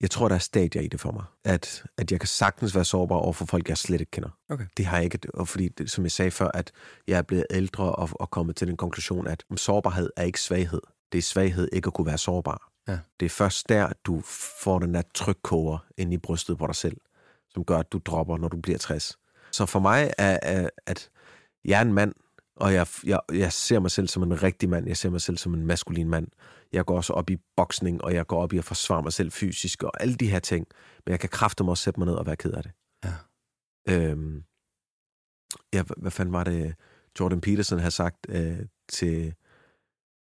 B: Jeg tror, der er stadier i det for mig. At, at jeg kan sagtens være sårbar over for folk, jeg slet ikke kender.
A: Okay.
B: Det har jeg ikke. Og fordi, som jeg sagde før, at jeg er blevet ældre og, og kommet til den konklusion, at sårbarhed er ikke svaghed. Det er svaghed ikke at kunne være sårbar.
A: Ja.
B: Det er først der, du får den der trykkoger ind i brystet på dig selv, som gør, at du dropper, når du bliver 60. Så for mig er, er at jeg er en mand, og jeg, jeg, jeg ser mig selv som en rigtig mand. Jeg ser mig selv som en maskulin mand. Jeg går også op i boksning, og jeg går op i at forsvare mig selv fysisk, og alle de her ting. Men jeg kan kræfte mig også sætte mig ned og være ked af det.
A: Ja.
B: Øhm, ja, hvad, fanden var det, Jordan Peterson havde sagt øh, til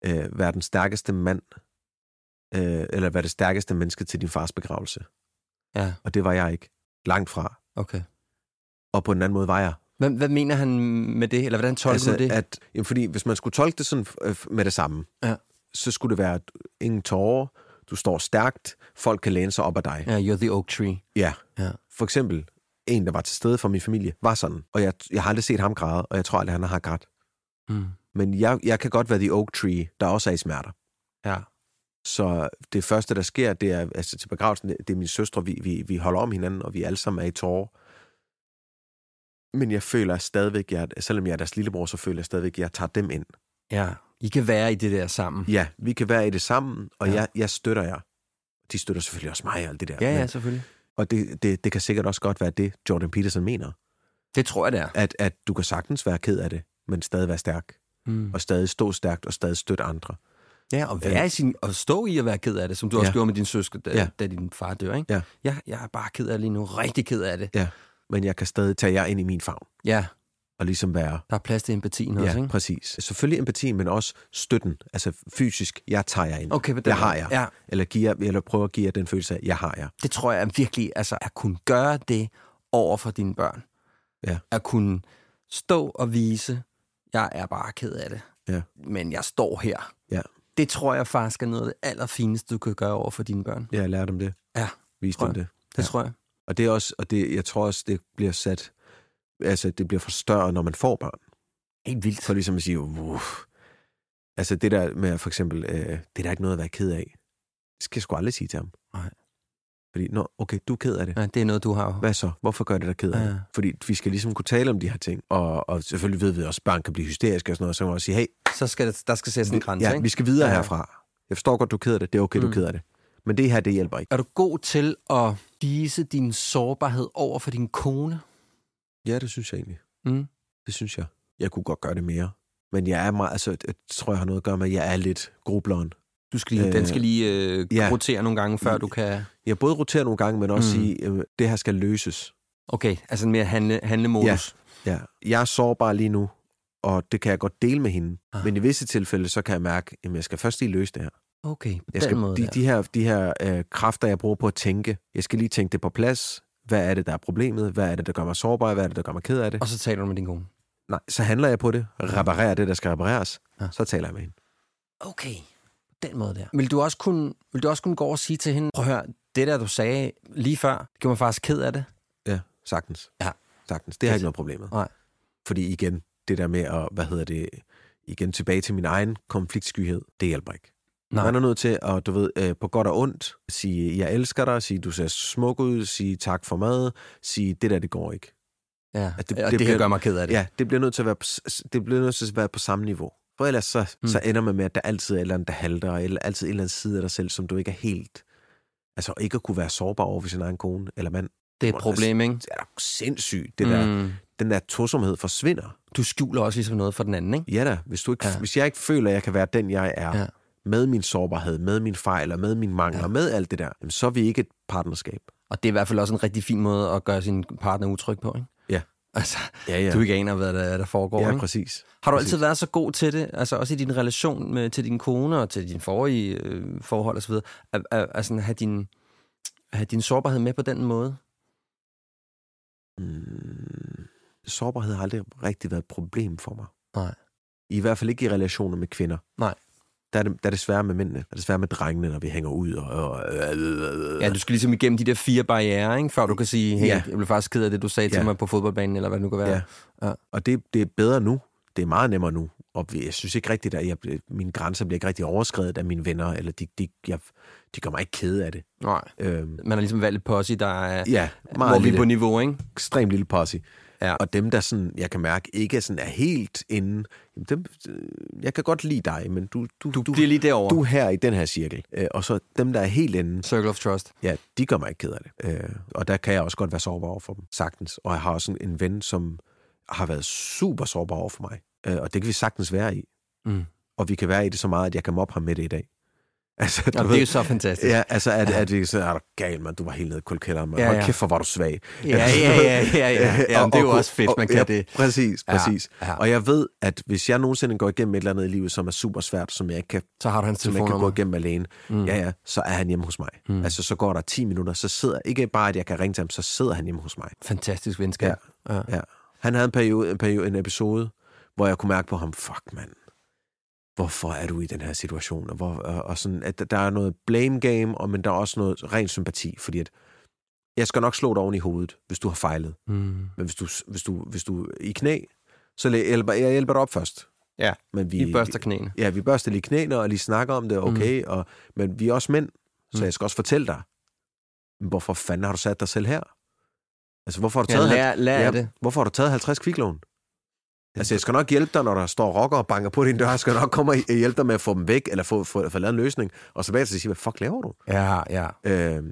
B: øh, være den stærkeste mand, øh, eller være det stærkeste menneske til din fars begravelse.
A: Ja,
B: Og det var jeg ikke. Langt fra.
A: okay.
B: Og på en anden måde var jeg.
A: Hvad, hvad mener han med det, eller hvordan tolker altså, du det?
B: At, jamen, fordi hvis man skulle tolke det sådan øh, med det samme,
A: Ja.
B: så skulle det være, ingen tårer, du står stærkt, folk kan læne sig op ad dig.
A: Ja, you're the oak tree.
B: Ja.
A: Ja.
B: For eksempel, en, der var til stede for min familie, var sådan. Og jeg, jeg har aldrig set ham græde, og jeg tror aldrig, han har grædt.
A: Mm.
B: Men jeg, jeg kan godt være the oak tree, der også er i smerter.
A: Ja.
B: Så det første, der sker, det er, altså til begravelsen, det er min søstre, vi, vi, vi holder om hinanden, og vi alle sammen er i tårer. Men jeg føler stadigvæk, jeg, selvom jeg er deres lillebror, så føler jeg stadigvæk, at jeg tager dem ind.
A: Ja, I kan være i det der sammen.
B: Ja, vi kan være i det sammen, og
A: Ja.
B: ja. jeg, jeg støtter jer. De støtter selvfølgelig også mig og alt det der.
A: Ja, ja,
B: Men,
A: selvfølgelig.
B: og det, det, det kan sikkert også godt være det, Jordan Peterson mener.
A: Det tror jeg, det er.
B: At, at du kan sagtens være ked af det, men stadig være stærk.
A: Mm.
B: Og stadig stå stærkt, og stadig støtte andre.
A: Ja, og være i sin, og stå i at være ked af det, som du også
B: Ja.
A: gjorde med din søster, da,
B: Ja.
A: da din far dør, ikke?
B: Ja.
A: ja. Jeg er bare ked af det lige nu. Rigtig ked af det.
B: Ja. Men jeg kan stadig tage jer ind i min favn.
A: Ja,
B: Og ligesom være...
A: der er plads til empatien også,
B: Ja,
A: ikke?
B: præcis. Selvfølgelig empati, men også støtten. Altså fysisk, jeg tager jer ind.
A: Okay, på den
B: det har jeg.
A: Ja.
B: Eller, giver, eller prøver at give jer den følelse af, jeg har jer.
A: Det tror jeg virkelig, altså at kunne gøre det over for dine børn.
B: Ja.
A: At kunne stå og vise, jeg er bare ked af det,
B: Ja.
A: men jeg står her.
B: Ja.
A: Det tror jeg faktisk er noget af det allerfineste, du kan gøre over for dine børn.
B: Jeg har lært dem det.
A: Ja, tror
B: dem
A: jeg.
B: det.
A: det
B: Ja.
A: tror jeg.
B: Og det er også, og det, jeg tror også, det bliver sat, altså det bliver for større, når man får børn.
A: Helt vildt.
B: For ligesom at sige, uff. Altså det der med for eksempel, øh, det er der ikke noget at være ked af. Det skal jeg sgu aldrig sige til ham.
A: Nej.
B: Fordi, nå, okay, du er ked af det.
A: Ja, det er noget, du har.
B: Hvad så? Hvorfor gør det dig ked af det?
A: Ja.
B: Fordi vi skal ligesom kunne tale om de her ting. Og, og selvfølgelig ved vi også, at børn kan blive hysteriske og sådan noget. Så kan man også sige, hey,
A: Så skal der, der skal sættes en grænse,
B: ja,
A: ikke?
B: vi skal videre
A: Ja.
B: herfra. Jeg forstår godt, du er ked af det. Det er okay, mm. du
A: Mm.
B: er ked af det. Men det her, det hjælper ikke.
A: Er du god til at vise din sårbarhed over for din kone?
B: Ja, det synes jeg egentlig.
A: Mm.
B: Det synes jeg. Jeg kunne godt gøre det mere. Men jeg er meget, altså, jeg tror, jeg har noget at gøre med, at jeg er lidt grubleren.
A: Du skal lige,
B: Øh,
A: den skal lige øh,
B: ja.
A: rotere nogle gange, før du kan...
B: Jeg både roterer nogle gange, men også
A: Mm.
B: sige, øh, det her skal løses.
A: Okay, altså en mere handle, handlemodus.
B: Ja. Jeg er sårbar lige nu, og det kan jeg godt dele med hende.
A: Ah.
B: Ah. Men i visse tilfælde, så kan jeg mærke, at jeg skal først lige løse det her.
A: Okay, på
B: Jeg
A: den
B: skal,
A: måde
B: de, de her, de her øh, kræfter, jeg bruger på at tænke, jeg skal lige tænke det på plads. Hvad er det, der er problemet? Hvad er det, der gør mig sårbar? Hvad er det, der gør mig ked af det?
A: Og så taler du med din kone.
B: Nej, så handler jeg på det. Reparerer det, der skal repareres.
A: Ja.
B: Så taler jeg med hende.
A: Okay, den måde der. Vil du også kunne, vil du også kunne gå over og sige til hende, prøv at høre, det der, du sagde lige før, det gjorde mig faktisk ked af det.
B: Ja, sagtens.
A: Ja.
B: Sagtens. Det har ikke noget problem med.
A: Nej.
B: Fordi igen, det der med at, hvad hedder det, igen tilbage til min egen konfliktskyhed, det hjælper ikke.
A: Nej.
B: Man er nødt til at, du ved, øh, på godt og ondt, sige, jeg elsker dig, sige, du ser smuk ud, sige tak for mad, sige, det der, det går ikke.
A: Ja,
B: At
A: det,
B: det-
A: og
B: det
A: det, kan
B: bliver-
A: gøre mig ked af det.
B: Ja, det bliver nødt til at være på, det bliver nødt til at være på samme niveau. For ellers så,
A: Mm.
B: så ender man med, at der altid er et eller andet, der halter, eller altid en eller anden side af dig selv, som du ikke er helt... Altså ikke at kunne være sårbar over for sin egen kone eller mand.
A: Det er et problem, ikke?
B: Det er da sindssygt. Det der,
A: Mm.
B: Den der tosomhed forsvinder.
A: Du skjuler også ligesom noget for den anden, ikke?
B: Ja da, hvis, du ikke,
A: Ja.
B: hvis jeg ikke føler, at jeg kan være den, jeg er,
A: Ja.
B: med min sårbarhed, med min fejl og med min mangler,
A: Ja.
B: med alt det der, så er vi ikke et partnerskab.
A: Og det er i hvert fald også en rigtig fin måde at gøre sin partner utryg på, ikke? Altså,
B: Ja, ja.
A: du ikke aner, hvad der, der foregår,
B: ja,
A: ikke?
B: præcis.
A: Har du
B: præcis.
A: altid været så god til det, altså også i din relation med, til din kone og til din forrige øh, forhold osv., at, at, at sådan have din, at have din sårbarhed med på den måde?
B: Mm, sårbarhed har aldrig rigtig været et problem for mig.
A: Nej.
B: I hvert fald ikke i relationer med kvinder.
A: Nej.
B: Der er det, der er det svære med mændene. Der er det svære med drengene, når vi hænger ud. Og, og,
A: Ja, du skal ligesom igennem de der fire barriere, ikke? før du kan sige, hey,
B: Ja.
A: jeg blev faktisk ked af det, du sagde til
B: Ja.
A: mig på fodboldbanen, eller hvad det nu kan være.
B: Ja.
A: Ja.
B: Og det, det er bedre nu. Det er meget nemmere nu. Og jeg synes ikke rigtigt, at jeg, mine grænser bliver ikke rigtig overskrevet af mine venner, eller de, de, jeg, de gør mig ikke ked af det.
A: Nej.
B: Øhm,
A: Man har ligesom valgt et posse, der er,
B: ja,
A: hvor
B: meget
A: vi er
B: lille,
A: på niveau, ikke?
B: ekstremt lille posse.
A: Ja.
B: Og dem, der sådan, jeg kan mærke, ikke sådan, er helt inde, jamen dem, øh, jeg kan godt lide dig, men du, du,
A: Du, du bliver lige derovre.
B: du er her i den her cirkel. Øh, og så dem, der er helt inde,
A: Circle of Trust.
B: ja, de gør mig ikke ked af det. Øh, og der kan jeg også godt være sårbar over for dem, sagtens. Og jeg har også en, en ven, som har været super sårbar over for mig. Øh, og det kan vi sagtens være i.
A: Mm.
B: Og vi kan være i det så meget, at jeg kan mobbe ham med det i dag. Altså,
A: Og det er jo så fantastisk.
B: Ja, altså, at, at vi så er du gal, man. Du var helt nede i kulkælderen, man.
A: Ja,
B: Ja, Hold
A: ja.
B: kæft, hvor var du svag.
A: Ja, ja, ja, ja, ja. ja [LAUGHS] men det er jo
B: og-
A: også fedt,
B: og-
A: man kan
B: ja,
A: det.
B: Præcis,
A: Ja,
B: præcis.
A: ja.
B: Og jeg ved, at hvis jeg nogensinde går igennem et eller andet i livet, som er super svært, som jeg ikke kan,
A: Så har du hans
B: som jeg kan gå igennem alene,
A: Mm.
B: ja, ja, så er han hjemme hos mig.
A: Mm.
B: Altså, så går der 10 minutter, så sidder, ikke bare, at jeg kan ringe til ham, så sidder han hjemme hos mig.
A: Fantastisk venskab. Ja.
B: Ja. Han havde en periode, en, periode, en episode, hvor jeg kunne mærke på ham, fuck mand, hvorfor er du i den her situation? Og, hvor, og, og sådan, at der er noget blame game, og, men der er også noget ren sympati, fordi at jeg skal nok slå dig oven i hovedet, hvis du har fejlet.
A: Mm.
B: Men hvis du, hvis du, hvis du er i knæ, så hjælper jeg hjælper dig op først.
A: Ja,
B: men
A: Vi børster knæene.
B: Ja, vi børster lige knæene og lige snakker om det, okay, mm. og, men vi er også mænd, så
A: Mm.
B: jeg skal også fortælle dig, "Men hvorfor fanden har du sat dig selv her? Altså, hvorfor har du
A: Ja,
B: taget,
A: lær- lær af det.
B: hvorfor har du taget 50 kviklån? Altså, jeg skal nok hjælpe dig, når der står rocker og banker på din dør. Jeg skal nok komme og hjælpe dig med at få dem væk, eller få, få, få lavet en løsning. Og så bagefter sige, hvad fuck laver du?
A: Ja, ja.
B: Øh,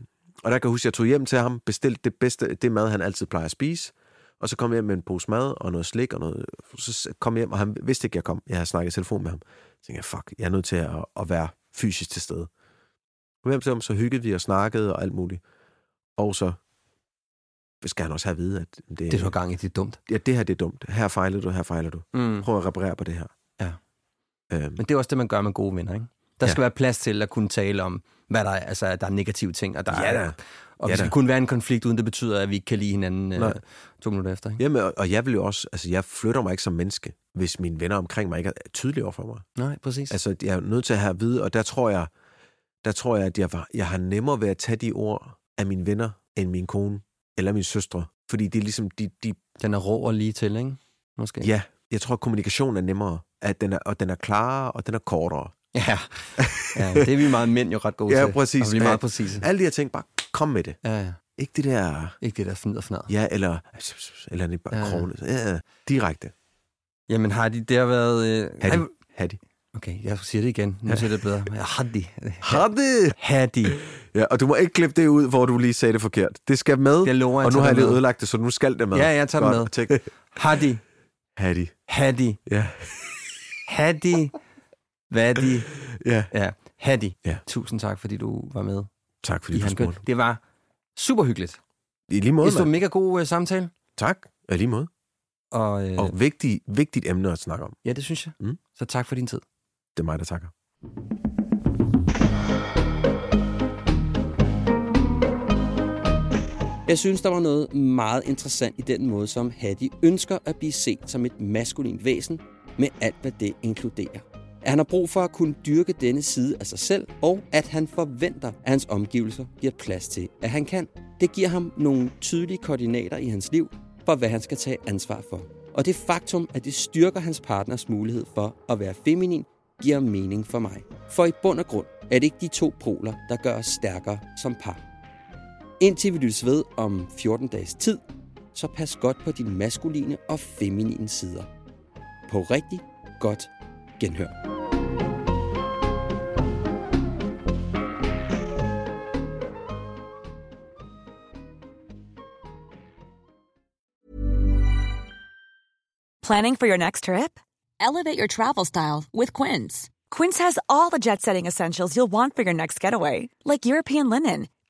B: og der kan jeg huske, at jeg tog hjem til ham, bestilte det bedste, det mad, han altid plejer at spise. Og så kom jeg hjem med en pose mad og noget slik og noget. Så kom jeg hjem, og han vidste ikke, jeg kom. Jeg havde snakket i telefon med ham. Så tænkte jeg, fuck, jeg er nødt til at, at være fysisk til stede. Kom hjem til ham, så hyggede vi og snakkede og alt muligt. Og så skal han også have at vide, at det,
A: Det er så gang i, det er dumt.
B: ja, det her det er dumt. Her fejler du, her fejler du.
A: Mm.
B: Prøv at reparere på det her.
A: Ja.
B: Øhm,
A: Men det er også det, man gør med gode venner, ikke? Der
B: Ja.
A: skal være plads til at kunne tale om, hvad der er, altså, der er negative ting, og der
B: Ja da.
A: er, og
B: Ja
A: vi skal
B: da.
A: kunne være en konflikt, uden det betyder, at vi ikke kan lide hinanden øh, to minutter efter. Ikke?
B: Jamen, og- og jeg vil jo også, altså jeg flytter mig ikke som menneske, hvis mine venner omkring mig ikke er tydelige over for mig.
A: Nej, præcis.
B: Altså, jeg er nødt til at have at vide, og der tror jeg, der tror jeg, at jeg, var, jeg har nemmere ved at tage de ord af mine venner, end min kone eller min søstre. Fordi det er ligesom, de, de,
A: Den er rå og lige til, ikke? Måske.
B: ja, jeg tror, at kommunikation er nemmere, at den er, og den er klarere, og den er kortere.
A: Ja. ja, det er vi meget mænd jo ret gode
B: Ja,
A: til.
B: præcis.
A: Og blive
B: Ja.
A: meget præcise.
B: Alle de her ting, bare kom med det.
A: Ja, ja.
B: Ikke det der,
A: Ikke det der fnid og fnad.
B: ja, eller, eller det bare
A: Ja.
B: ja. krogle. Ja, direkte.
A: Jamen har de, det har været... Øh...
B: Hadi.
A: Ej,
B: Hadi.
A: Okay, jeg siger det igen. Nu siger det bedre. Hadi.
B: Hadi!
A: Hadi.
B: Ja, og du må ikke klippe det ud, hvor du lige sagde det forkert. Det skal med,
A: Det lover jeg
B: og nu har jeg
A: det
B: lige
A: med.
B: ødelagt det, så nu skal det med.
A: Ja, jeg tager det
B: Godt.
A: med.
B: Tænk, [LAUGHS]
A: Hadi.
B: Hadi.
A: Hadi.
B: Ja,
A: Hadi. Vadi.
B: ja.
A: Ja, Hadi.
B: Ja.
A: Tusind tak, fordi du var med
B: Tak fordi
A: i
B: du spurgte.
A: Det var super hyggeligt.
B: I lige måde,
A: Det var mega god uh, samtale.
B: Tak. I lige måde.
A: Og, øh,
B: Og vigtig, vigtigt emne at snakke om.
A: ja, det synes jeg.
B: Mm.
A: Så tak for din tid.
B: Det er mig, der takker.
C: Jeg synes, der var noget meget interessant i den måde, som Hattie ønsker at blive set som et maskulint væsen, med alt, hvad det inkluderer. At han har brug for at kunne dyrke denne side af sig selv, og at han forventer, at hans omgivelser giver plads til, at han kan. Det giver ham nogle tydelige koordinater i hans liv, for hvad han skal tage ansvar for. Og det faktum, at det styrker hans partners mulighed for at være feminin, giver mening for mig. For i bund og grund er det ikke de to poler, der gør os stærkere som par. Indtil vi lyttes ved om 14 dages tid, så pas godt på dine maskuline og feminine sider. På rigtig godt genhør.
H: Planning for your next trip?
F: Elevate your travel style with Quince.
H: Quince has all the jet setting essentials you'll want for your next getaway, like European linen,